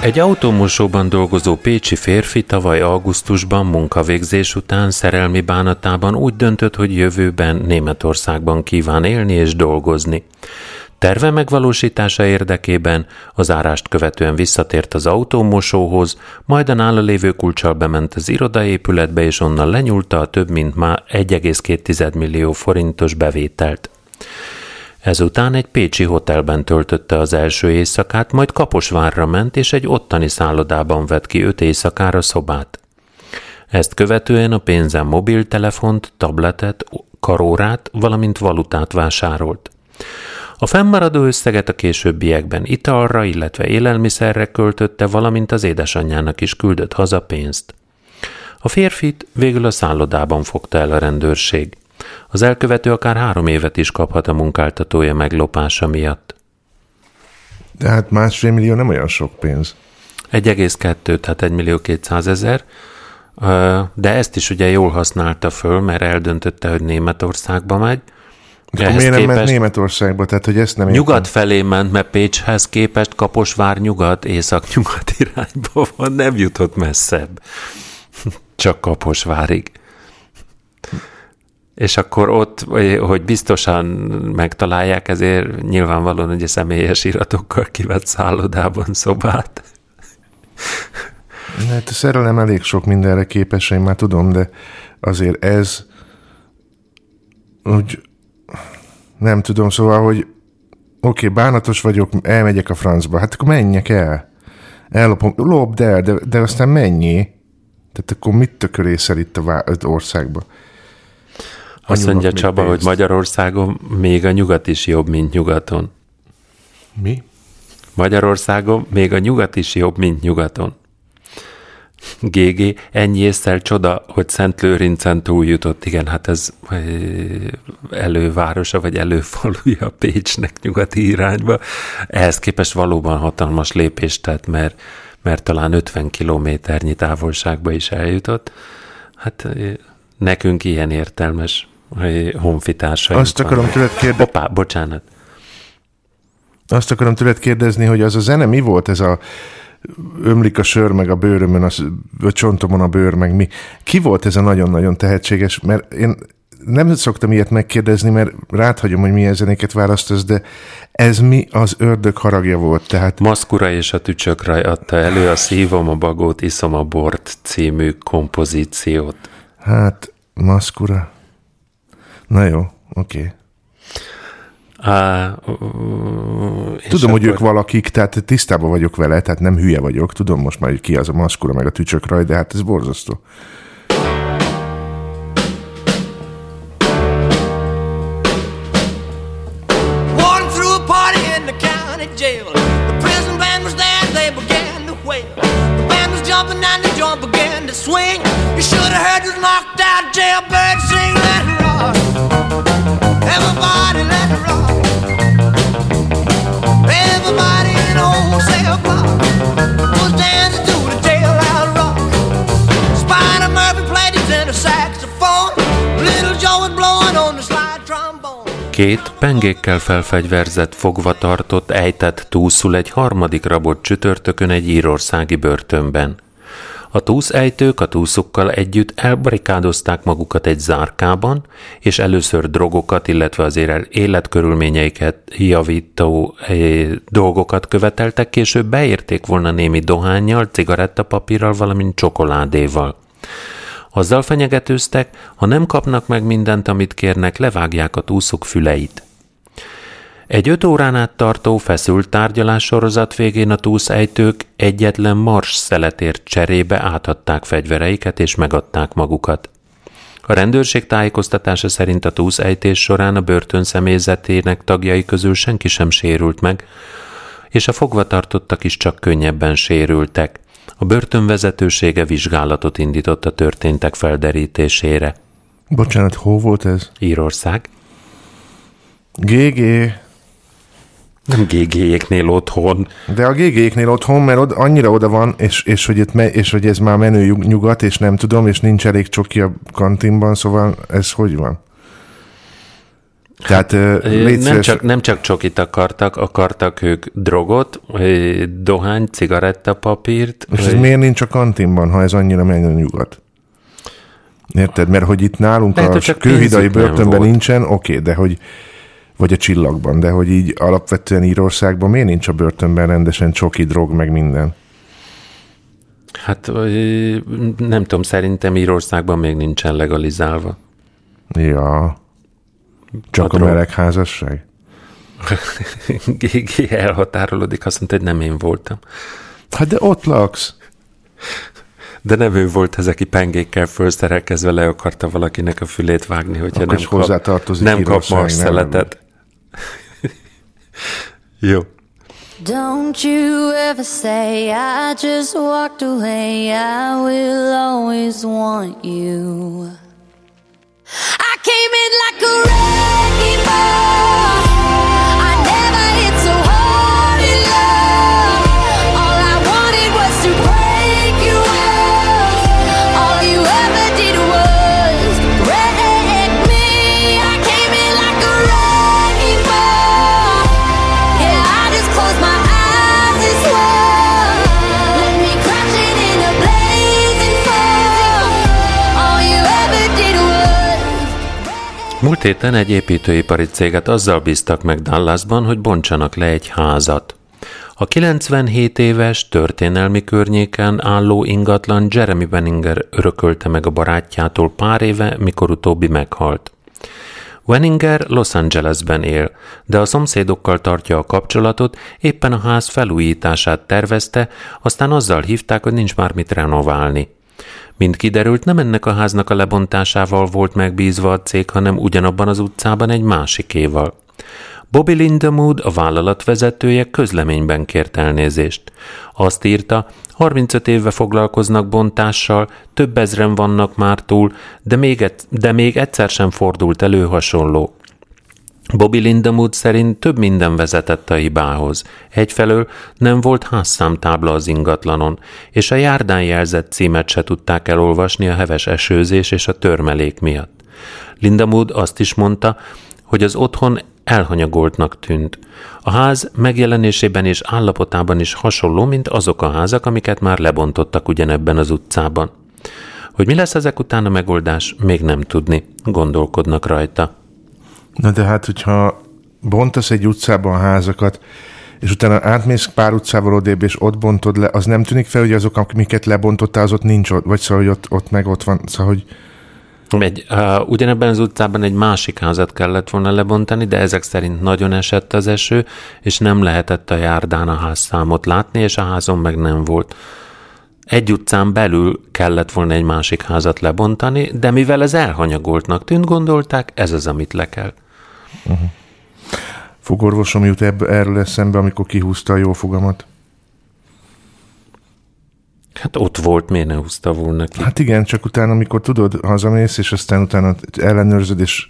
Egy autómosóban dolgozó pécsi férfi tavaly augusztusban munkavégzés után szerelmi bánatában úgy döntött, hogy jövőben Németországban kíván élni és dolgozni. Terve megvalósítása érdekében az árást követően visszatért az autómosóhoz, majd a nála lévő kulcsal bement az irodaépületbe, és onnan lenyúlta a több mint már 1,2 millió forintos bevételt. Ezután egy pécsi hotelben töltötte az első éjszakát, majd Kaposvárra ment, és egy ottani szállodában vett ki öt éjszakára szobát. Ezt követően a pénzen mobiltelefont, tabletet, karórát, valamint valutát vásárolt. A fennmaradó összeget a későbbiekben italra, illetve élelmiszerre költötte, valamint az édesanyjának is küldött haza pénzt. A férfit végül a szállodában fogta el a rendőrség. Az elkövető akár három évet is kaphat a munkáltatója meglopása miatt. De hát másfél millió nem olyan sok pénz. 1,2, tehát 1 millió 200 ezer, de ezt is ugye jól használta föl, mert eldöntötte, hogy Németországba megy. De miért nem ment Németországba? Tehát, hogy ezt nem értem. Nyugat felé ment, mert Pécshez képest Kaposvár nyugat, észak-nyugat irányba van, nem jutott messzebb. Csak Kaposvárig. És akkor ott, hogy biztosan megtalálják, ezért nyilvánvalóan ugye személyes iratokkal kivett szállodában szobát. Hát a szerelem elég sok mindenre képes, én már tudom, de azért ez úgy nem tudom, szóval, hogy oké, okay, bánatos vagyok, elmegyek a francba, hát akkor menjek el. Ellopom, lopd el, de, de aztán mennyi? Tehát akkor mit tökörészed itt a vá- országba? Azt mondja Csaba, hogy pénzt. Magyarországon még a nyugat is jobb, mint nyugaton. Mi? Magyarországon még a nyugat is jobb, mint nyugaton. GG, ennyi észszel csoda, hogy Szent Lőrincen túljutott. Igen, hát ez elővárosa, vagy előfaluja Pécsnek nyugati irányba. Ehhez képest valóban hatalmas lépést tett, mert, mert talán 50 kilométernyi távolságba is eljutott. Hát nekünk ilyen értelmes honfitársaink Azt akarom tőled kérdezni, Hoppá, bocsánat. azt akarom tőled kérdezni, hogy az a zene mi volt ez a ömlik a sör, meg a bőrömön, az, a csontomon a bőr, meg mi. Ki volt ez a nagyon-nagyon tehetséges? Mert én nem szoktam ilyet megkérdezni, mert rád hagyom, hogy milyen zenéket választasz, de ez mi az ördög haragja volt? Tehát Maszkura és a tücsökraj adta elő a Szívom a bagót, iszom a bort című kompozíciót. Hát, maszkura. Na jó, oké. Okay. És Tudom, hogy akkor- ők valakik, tehát tisztában vagyok vele, tehát nem hülye vagyok. Tudom most már, hogy ki az a maszkura, meg a tücsökraj, de hát ez borzasztó. Walking through a party in the county jail. The Két pengékkel felfegyverzett, fogva tartott, ejtett túszul egy harmadik rabot csütörtökön egy írországi börtönben. A túszejtők a túszokkal együtt elbarikádozták magukat egy zárkában, és először drogokat, illetve az éle- életkörülményeiket javító eh, dolgokat követeltek, később beérték volna némi dohányjal, cigarettapapírral, valamint csokoládéval. Azzal fenyegetőztek, ha nem kapnak meg mindent, amit kérnek, levágják a túszok füleit. Egy öt órán át tartó feszült tárgyalás sorozat végén a túszejtők egyetlen mars szeletért cserébe átadták fegyvereiket és megadták magukat. A rendőrség tájékoztatása szerint a túszejtés során a börtön személyzetének tagjai közül senki sem sérült meg, és a fogvatartottak is csak könnyebben sérültek. A börtön vezetősége vizsgálatot indított a történtek felderítésére. Bocsánat, hol volt ez? Írország GG. Nem GG-jéknél otthon. De a GG-knél otthon, mert oda, annyira oda van, és, és, hogy itt me, és hogy ez már menő nyug- nyugat, és nem tudom, és nincs elég csoki a kantinban, szóval ez hogy van? Tehát légy Nem szíves- csak, nem csak csokit akartak, akartak ők drogot, dohány, cigarettapapírt. És ez miért nincs a kantinban, ha ez annyira menő nyugat? Érted? Mert hogy itt nálunk Lehet, a kőhidai börtönben nincsen, oké, de hogy vagy a csillagban, de hogy így alapvetően Írországban miért nincs a börtönben rendesen csoki, drog, meg minden? Hát nem tudom, szerintem Írországban még nincsen legalizálva. Ja. Csak a, drog. melegházasság? GG elhatárolódik, azt mondta, hogy nem én voltam. Hát de ott laksz. De nem ő volt ez, aki pengékkel felszerelkezve le akarta valakinek a fülét vágni, hogyha Akkor nem is hozzátartozik nem kap Írország, Jó. Don't you ever say I just walked away. I will always want you. I came in like a wrecking ball. Múlt héten egy építőipari céget azzal bíztak meg Dallasban, hogy bontsanak le egy házat. A 97 éves, történelmi környéken álló ingatlan Jeremy Benninger örökölte meg a barátjától pár éve, mikor utóbbi meghalt. Wenninger Los Angelesben él, de a szomszédokkal tartja a kapcsolatot, éppen a ház felújítását tervezte, aztán azzal hívták, hogy nincs már mit renoválni. Mint kiderült, nem ennek a háznak a lebontásával volt megbízva a cég, hanem ugyanabban az utcában egy másikéval. Bobby Lindemood, a vállalat vezetője közleményben kért elnézést. Azt írta, 35 éve foglalkoznak bontással, több ezren vannak már túl, de még, de még egyszer sem fordult elő hasonló. Bobby Lindemood szerint több minden vezetett a hibához. Egyfelől nem volt házszámtábla az ingatlanon, és a járdán jelzett címet se tudták elolvasni a heves esőzés és a törmelék miatt. Lindemood azt is mondta, hogy az otthon elhanyagoltnak tűnt. A ház megjelenésében és állapotában is hasonló, mint azok a házak, amiket már lebontottak ugyanebben az utcában. Hogy mi lesz ezek után a megoldás, még nem tudni. Gondolkodnak rajta. Na de hát, hogyha bontasz egy utcában házakat, és utána átmész pár utcával odébb, és ott bontod le, az nem tűnik fel, hogy azok, amiket lebontottál, az ott nincs ott, vagy szóval, hogy ott, ott meg ott van, szóval, hogy Egy, uh, ugyanebben az utcában egy másik házat kellett volna lebontani, de ezek szerint nagyon esett az eső, és nem lehetett a járdán a házszámot látni, és a házon meg nem volt. Egy utcán belül kellett volna egy másik házat lebontani, de mivel ez elhanyagoltnak tűnt, gondolták, ez az, amit le kell. fogorvosom jut ebb, erről eszembe, amikor kihúzta a jó fogamat. Hát ott volt, miért ne húzta volna ki? Hát igen, csak utána, amikor tudod, hazamész, és aztán utána ellenőrzöd, és,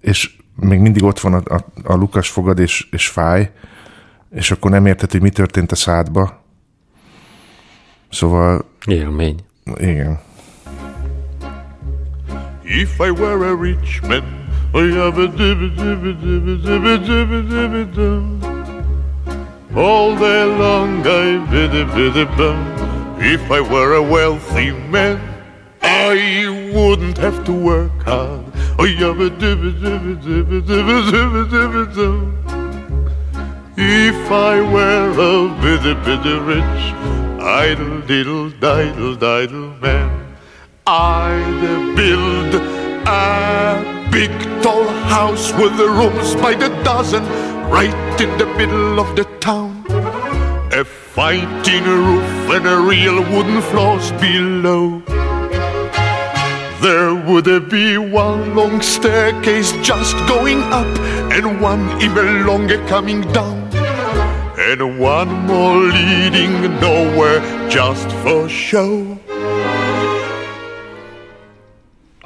és még mindig ott van a, a, a lukas fogad, és, és fáj, és akkor nem érted, hogy mi történt a szádba. Szóval, Élmény. igen. If I were a rich man, I have a dibby dibby dibby dibby dibby dibby dum. All day long I biddy biddy bum. If I were a wealthy man, I wouldn't have to work hard. I have a dibby dibby dibby dibby dibby dibby dum. If I were a biddy biddy rich, idle diddle diddle diddle man. I'd build a big tall house with the rooms by the dozen right in the middle of the town. A fine tin roof and a real wooden floors below. There would be one long staircase just going up and one even longer coming down. And one more leading nowhere just for show.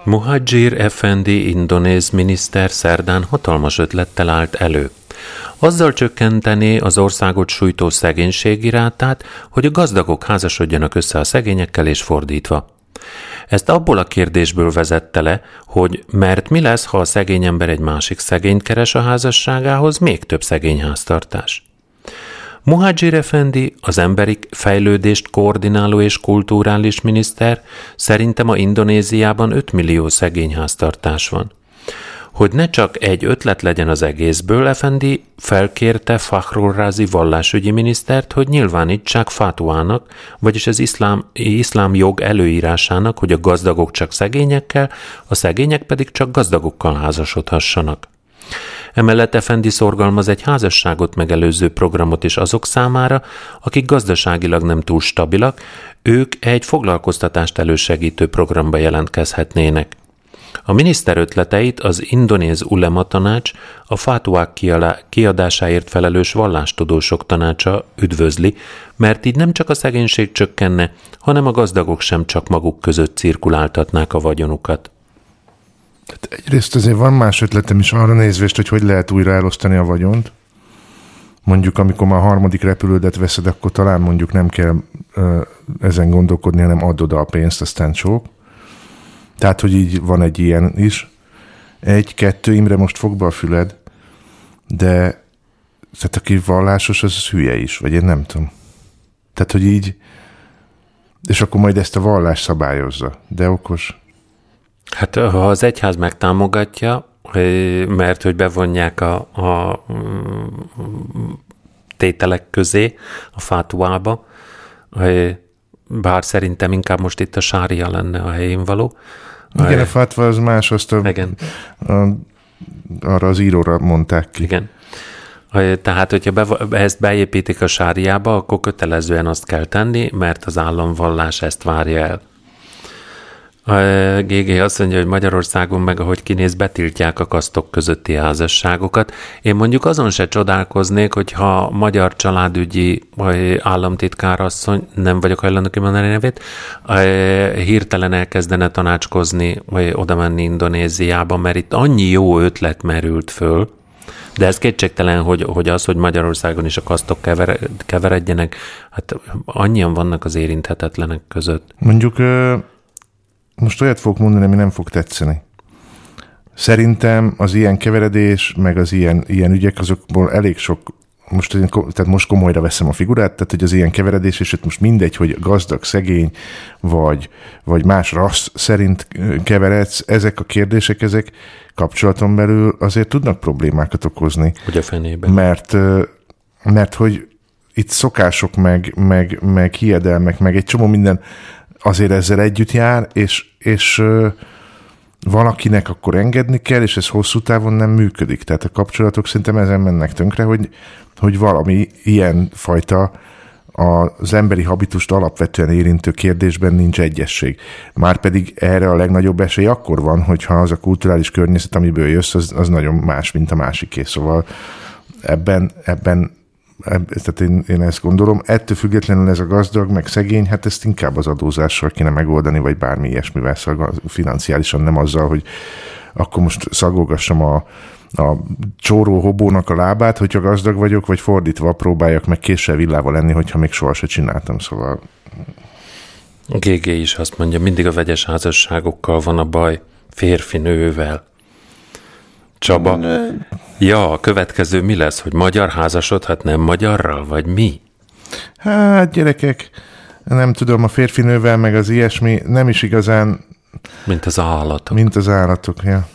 Muhajir Effendi indonéz miniszter szerdán hatalmas ötlettel állt elő. Azzal csökkentené az országot sújtó szegénységi rátát, hogy a gazdagok házasodjanak össze a szegényekkel és fordítva. Ezt abból a kérdésből vezette le, hogy mert mi lesz, ha a szegény ember egy másik szegényt keres a házasságához, még több szegény háztartás. Muhajir Effendi, az emberi fejlődést koordináló és kulturális miniszter, szerintem a Indonéziában 5 millió szegény háztartás van. Hogy ne csak egy ötlet legyen az egészből, Effendi felkérte Fakhrul Razi vallásügyi minisztert, hogy nyilvánítsák fatuának, vagyis az iszlám, iszlám jog előírásának, hogy a gazdagok csak szegényekkel, a szegények pedig csak gazdagokkal házasodhassanak. Emellett Effendi szorgalmaz egy házasságot megelőző programot is azok számára, akik gazdaságilag nem túl stabilak, ők egy foglalkoztatást elősegítő programba jelentkezhetnének. A miniszter ötleteit az indonéz ulema tanács, a fátuák kiadásáért felelős vallástudósok tanácsa üdvözli, mert így nem csak a szegénység csökkenne, hanem a gazdagok sem csak maguk között cirkuláltatnák a vagyonukat. Egyrészt azért van más ötletem is arra nézvést, hogy hogy lehet újra elosztani a vagyont. Mondjuk, amikor már a harmadik repülődet veszed, akkor talán mondjuk nem kell ö, ezen gondolkodni, hanem add oda a pénzt, aztán csók. Tehát, hogy így van egy ilyen is. Egy, kettő, Imre, most fog be a füled, de tehát aki vallásos, az, az hülye is, vagy én nem tudom. Tehát, hogy így, és akkor majd ezt a vallás szabályozza. De okos. Hát ha az egyház megtámogatja, mert hogy bevonják a, a tételek közé, a fátuába, bár szerintem inkább most itt a sária lenne a helyén való. Igen, a fatva az más, azt a, igen. a, arra az íróra mondták ki. Igen. Tehát, hogyha be, ezt beépítik a sáriába, akkor kötelezően azt kell tenni, mert az államvallás ezt várja el. A GG azt mondja, hogy Magyarországon meg ahogy kinéz, betiltják a kasztok közötti házasságokat. Én mondjuk azon se csodálkoznék, hogyha magyar családügyi vagy államtitkárasszony, nem vagyok hajlandó kimondani nevét, hirtelen elkezdene tanácskozni, vagy oda menni Indonéziába, mert itt annyi jó ötlet merült föl, de ez kétségtelen, hogy, hogy az, hogy Magyarországon is a kasztok kever, keveredjenek, hát annyian vannak az érinthetetlenek között. Mondjuk most olyat fogok mondani, ami nem fog tetszeni. Szerintem az ilyen keveredés, meg az ilyen, ilyen ügyek, azokból elég sok most, én tehát most komolyra veszem a figurát, tehát hogy az ilyen keveredés, és itt most mindegy, hogy gazdag, szegény, vagy, vagy más rassz szerint keveredsz, ezek a kérdések, ezek kapcsolaton belül azért tudnak problémákat okozni. Hogy a fenében. mert, mert hogy itt szokások, meg, meg, meg hiedelmek, meg egy csomó minden azért ezzel együtt jár, és, és valakinek akkor engedni kell, és ez hosszú távon nem működik. Tehát a kapcsolatok szerintem ezen mennek tönkre, hogy, hogy valami ilyen fajta az emberi habitust alapvetően érintő kérdésben nincs egyesség. Márpedig erre a legnagyobb esély akkor van, hogyha az a kulturális környezet, amiből jössz, az, az nagyon más, mint a másiké. Szóval ebben, ebben eb- tehát én, én ezt gondolom. Ettől függetlenül ez a gazdag, meg szegény, hát ezt inkább az adózással kéne megoldani, vagy bármi ilyesmivel, szóval financiálisan nem azzal, hogy akkor most szagolgassam a, a csóró hobónak a lábát, hogyha gazdag vagyok, vagy fordítva próbáljak meg késsel villával lenni, hogyha még soha se csináltam, szóval GG is azt mondja, mindig a vegyes házasságokkal van a baj, férfi-nővel. Csaba, ja, a következő mi lesz, hogy magyar házasodhat nem magyarral, vagy mi? hát gyerekek, nem tudom, a férfinővel, meg az ilyesmi nem is igazán, Mint az állatok. mint az állatok, ja.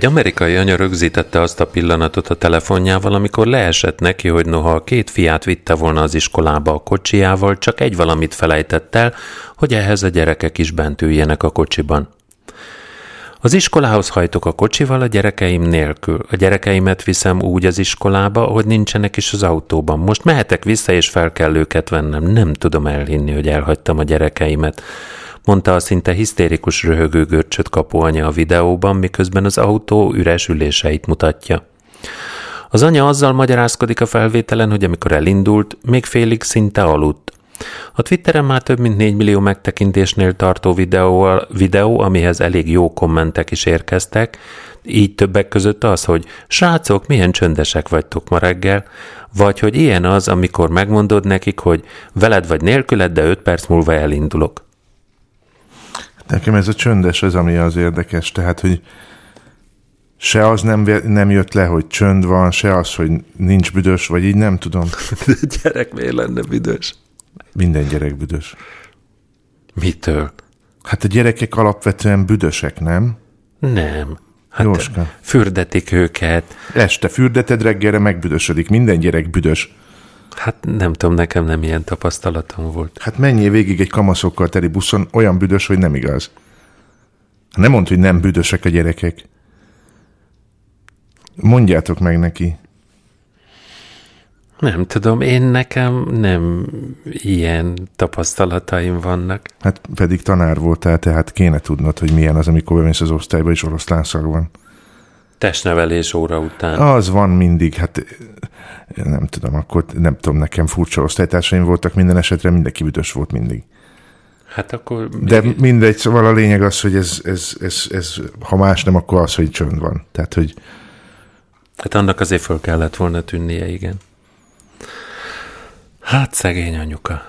Egy amerikai anya rögzítette azt a pillanatot a telefonjával, amikor leesett neki, hogy noha a két fiát vitte volna az iskolába a kocsiával, csak egy valamit felejtett el, hogy ehhez a gyerekek is bent üljenek a kocsiban. Az iskolához hajtok a kocsival a gyerekeim nélkül. A gyerekeimet viszem úgy az iskolába, hogy nincsenek is az autóban. Most mehetek vissza, és fel kell őket vennem. Nem tudom elhinni, hogy elhagytam a gyerekeimet mondta a szinte hisztérikus röhögő görcsöt kapó anya a videóban, miközben az autó üres üléseit mutatja. Az anya azzal magyarázkodik a felvételen, hogy amikor elindult, még félig szinte aludt. A Twitteren már több mint 4 millió megtekintésnél tartó videó, videó, amihez elég jó kommentek is érkeztek, így többek között az, hogy srácok, milyen csöndesek vagytok ma reggel, vagy hogy ilyen az, amikor megmondod nekik, hogy veled vagy nélküled, de 5 perc múlva elindulok. Nekem ez a csöndes az, ami az érdekes, tehát, hogy Se az nem, nem jött le, hogy csönd van, se az, hogy nincs büdös, vagy így nem tudom. Gyerek miért lenne büdös? Minden gyerek büdös. Mitől? Hát a gyerekek alapvetően büdösek, nem? Nem. Hát Jóska. fürdetik őket. Este fürdeted, reggelre megbüdösödik. Minden gyerek büdös. Hát nem tudom, nekem nem ilyen tapasztalatom volt. Hát menjél végig egy kamaszokkal teli buszon, olyan büdös, hogy nem igaz. Nem mondd, hogy nem büdösek a gyerekek. Mondjátok meg neki. Nem tudom, én nekem nem ilyen tapasztalataim vannak. Hát pedig tanár voltál, tehát kéne tudnod, hogy milyen az, amikor bemész az osztályba, és oroszlán szag van. Testnevelés óra után. Az van mindig, hát nem tudom, akkor nem tudom, nekem furcsa osztálytársaim voltak minden esetre, mindenki büdös volt mindig. Hát akkor... De mindegy, szóval a lényeg az, hogy ez, ez, ez, ez, ha más nem, akkor az, hogy csönd van. Tehát, hogy Hát annak azért föl kellett volna tűnnie, igen. Hát szegény anyuka.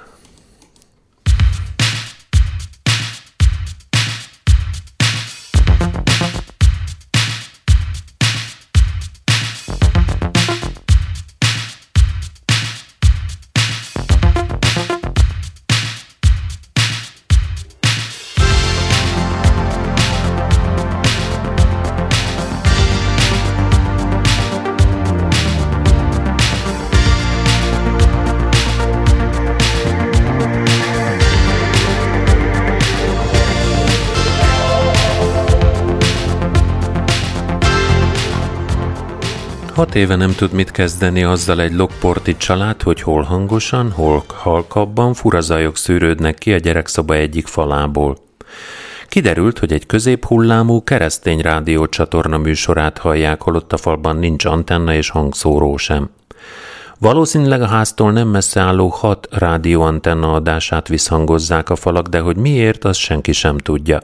Hat éve nem tud mit kezdeni azzal egy lokporti család, hogy hol hangosan, hol halkabban furazajok szűrődnek ki a gyerekszoba egyik falából. Kiderült, hogy egy középhullámú keresztény rádiócsatorna műsorát hallják, holott a falban nincs antenna és hangszóró sem. Valószínűleg a háztól nem messze álló hat rádióantenna adását visszhangozzák a falak, de hogy miért, azt senki sem tudja.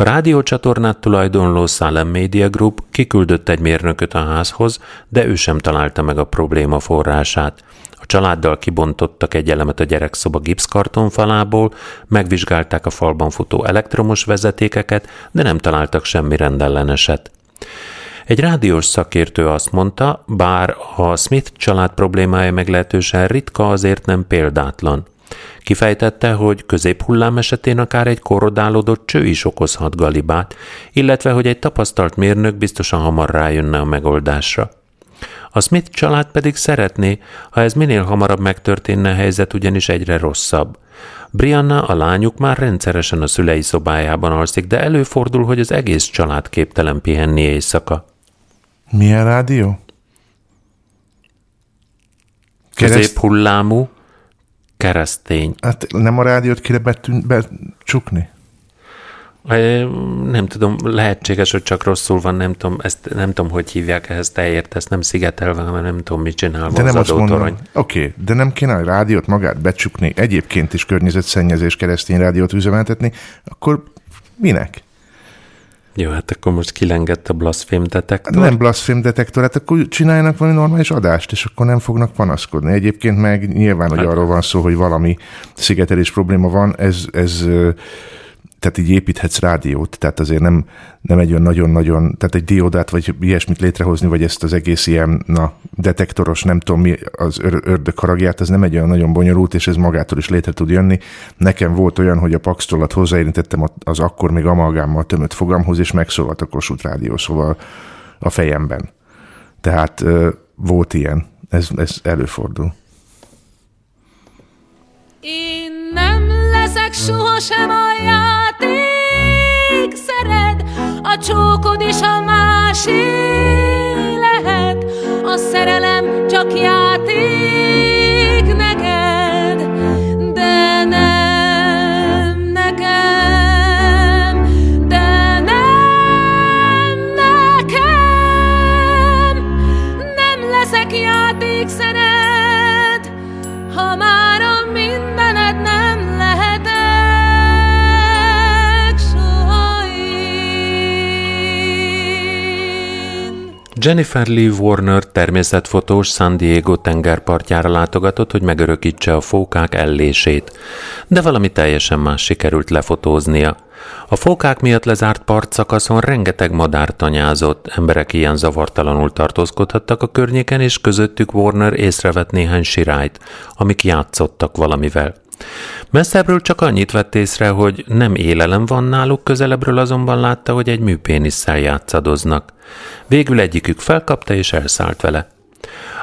A rádiócsatornát tulajdonló Salem Media Group kiküldött egy mérnököt a házhoz, de ő sem találta meg a probléma forrását. A családdal kibontottak egy elemet a gyerekszoba gipszkarton falából, megvizsgálták a falban futó elektromos vezetékeket, de nem találtak semmi rendelleneset. Egy rádiós szakértő azt mondta, bár a Smith család problémája meglehetősen ritka, azért nem példátlan. Kifejtette, hogy középhullám esetén akár egy korrodálódott cső is okozhat galibát, illetve hogy egy tapasztalt mérnök biztosan hamar rájönne a megoldásra. A Smith család pedig szeretné, ha ez minél hamarabb megtörténne a helyzet, ugyanis egyre rosszabb. Brianna, a lányuk már rendszeresen a szülei szobájában alszik, de előfordul, hogy az egész család képtelen pihenni éjszaka. milyen rádió? Kereszt... Középhullámú, keresztény. Hát nem a rádiót kéne betűn... becsukni? Nem tudom, lehetséges, hogy csak rosszul van, nem tudom, ezt nem tudom, hogy hívják ehhez, te értesz, nem szigetelve, hanem nem tudom, mit csinál De nem az mondom. adótorony. Oké, okay, de nem kéne a rádiót magát becsukni, egyébként is környezetszennyezés keresztény rádiót üzemeltetni, akkor minek? Jó, hát akkor most kilengett a blasfém detektor. Nem blasfém detektor, hát akkor csináljanak valami normális adást, és akkor nem fognak panaszkodni. Egyébként meg nyilván, hogy Hát- arról van szó, hogy valami szigetelés probléma van, ez, ez tehát így építhetsz rádiót, tehát azért nem, nem egy olyan nagyon-nagyon, tehát egy diódát vagy ilyesmit létrehozni, vagy ezt az egész ilyen, na, detektoros, nem tudom mi, az ör, ördög haragját, ez nem egy olyan nagyon bonyolult, és ez magától is létre tud jönni. Nekem volt olyan, hogy a paxtolat hozzáérintettem az akkor még amalgámmal tömött fogamhoz, és megszólalt a Kossuth rádió, szóval a fejemben. Tehát volt ilyen, ez, ez előfordul. Én nem leszek sohasem a játék. Szered, a csókod is a másé lehet A szerelem csak játék Jennifer Lee Warner természetfotós San Diego tengerpartjára látogatott, hogy megörökítse a fókák ellését, de valami teljesen más sikerült lefotóznia. A fókák miatt lezárt partszakaszon rengeteg madár tanyázott, emberek ilyen zavartalanul tartózkodhattak a környéken, és közöttük Warner észrevett néhány sirályt, amik játszottak valamivel. Messzebbről csak annyit vett észre, hogy nem élelem van náluk, közelebbről azonban látta, hogy egy műpénisszel játszadoznak. Végül egyikük felkapta és elszállt vele.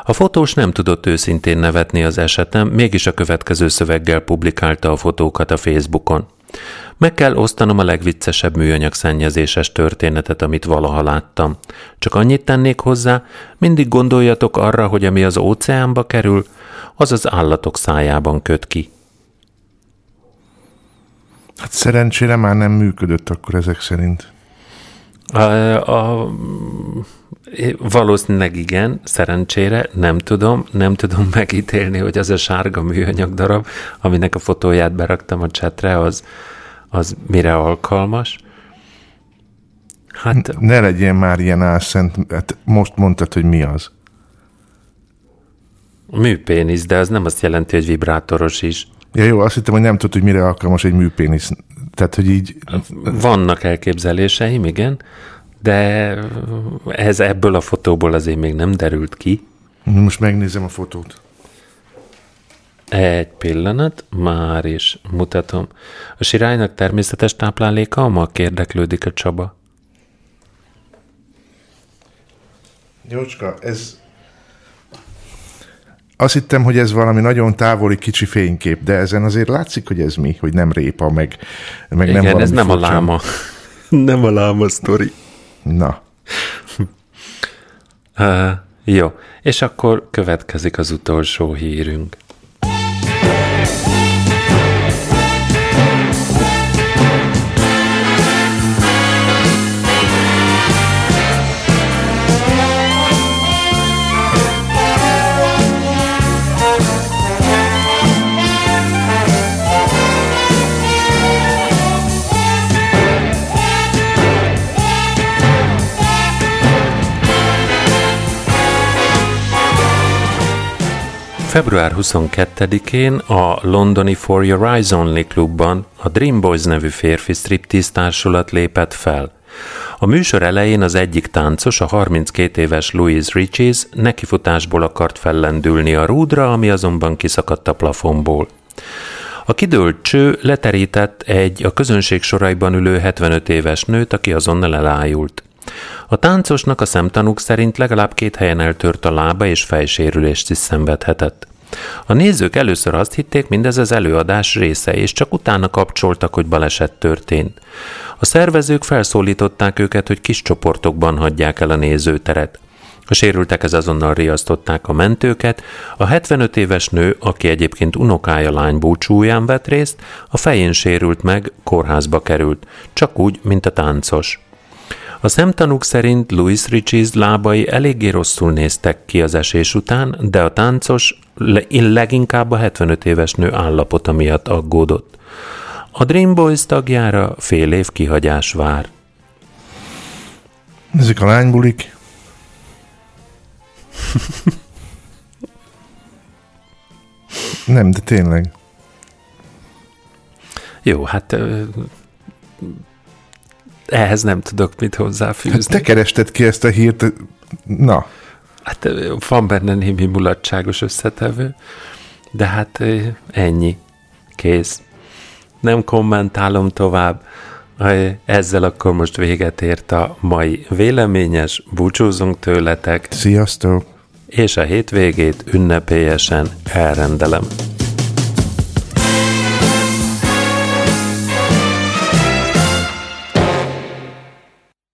A fotós nem tudott őszintén nevetni az esetem, mégis a következő szöveggel publikálta a fotókat a Facebookon. Meg kell osztanom a legviccesebb műanyag szennyezéses történetet, amit valaha láttam. Csak annyit tennék hozzá, mindig gondoljatok arra, hogy ami az óceánba kerül, az az állatok szájában köt ki. Hát szerencsére már nem működött akkor ezek szerint. A, a, valószínűleg igen, szerencsére, nem tudom, nem tudom megítélni, hogy az a sárga műanyag darab, aminek a fotóját beraktam a csetre, az, az mire alkalmas. Hát Ne legyen már ilyen álszent, hát most mondtad, hogy mi az. műpénisz, de az nem azt jelenti, hogy vibrátoros is. Ja jó, azt hittem, hogy nem tudod, hogy mire alkalmas egy műpénisz. Tehát, hogy így, Vannak elképzeléseim, igen, de ez ebből a fotóból azért még nem derült ki. most megnézem a fotót. Egy pillanat, már is mutatom. A sirálynak természetes tápláléka a mag érdeklődik a Csaba. Jócska, ez... Azt hittem, hogy ez valami nagyon távoli kicsi fénykép, de ezen azért látszik, hogy ez mi, hogy nem répa, meg, meg nem Igen, valami ez nem a furcsa. láma. nem a láma sztori. Na, Uh, jó, és akkor következik az utolsó hírünk. Február 22-én a londoni For Your Eyes Only klubban a Dream Boys nevű férfi striptease társulat lépett fel. A műsor elején az egyik táncos, a 32 éves Louise Riches nekifutásból akart fellendülni a rúdra, ami azonban kiszakadt a plafonból. A kidőlt cső leterített egy a közönség soraiban ülő 75 éves nőt, aki azonnal elájult. A táncosnak a szemtanúk szerint legalább két helyen eltört a lába és fejsérülést is szenvedhetett. A nézők először azt hitték, mindez az előadás része, és csak utána kapcsoltak, hogy baleset történt. A szervezők felszólították őket, hogy kis csoportokban hagyják el a nézőteret. A sérültek ez azonnal riasztották a mentőket, a 75 éves nő, aki egyébként unokája lány búcsúján vett részt, a fején sérült meg, kórházba került, csak úgy, mint a táncos. A szemtanúk szerint Louis Riches lábai eléggé rosszul néztek ki az esés után, de a táncos le- leginkább a 75 éves nő állapota miatt aggódott. A Dream Boys tagjára fél év kihagyás vár. ezek a lánybulik. Nem, de tényleg. Jó, hát ehhez nem tudok mit hozzáfűzni. te kerested ki ezt a hírt. Na, Hát van benne némi mulatságos összetevő, de hát ennyi. Kész. Nem kommentálom tovább. Ezzel akkor most véget ért a mai véleményes, búcsúzunk tőletek, sziasztok! és a hétvégét ünnepélyesen elrendelem.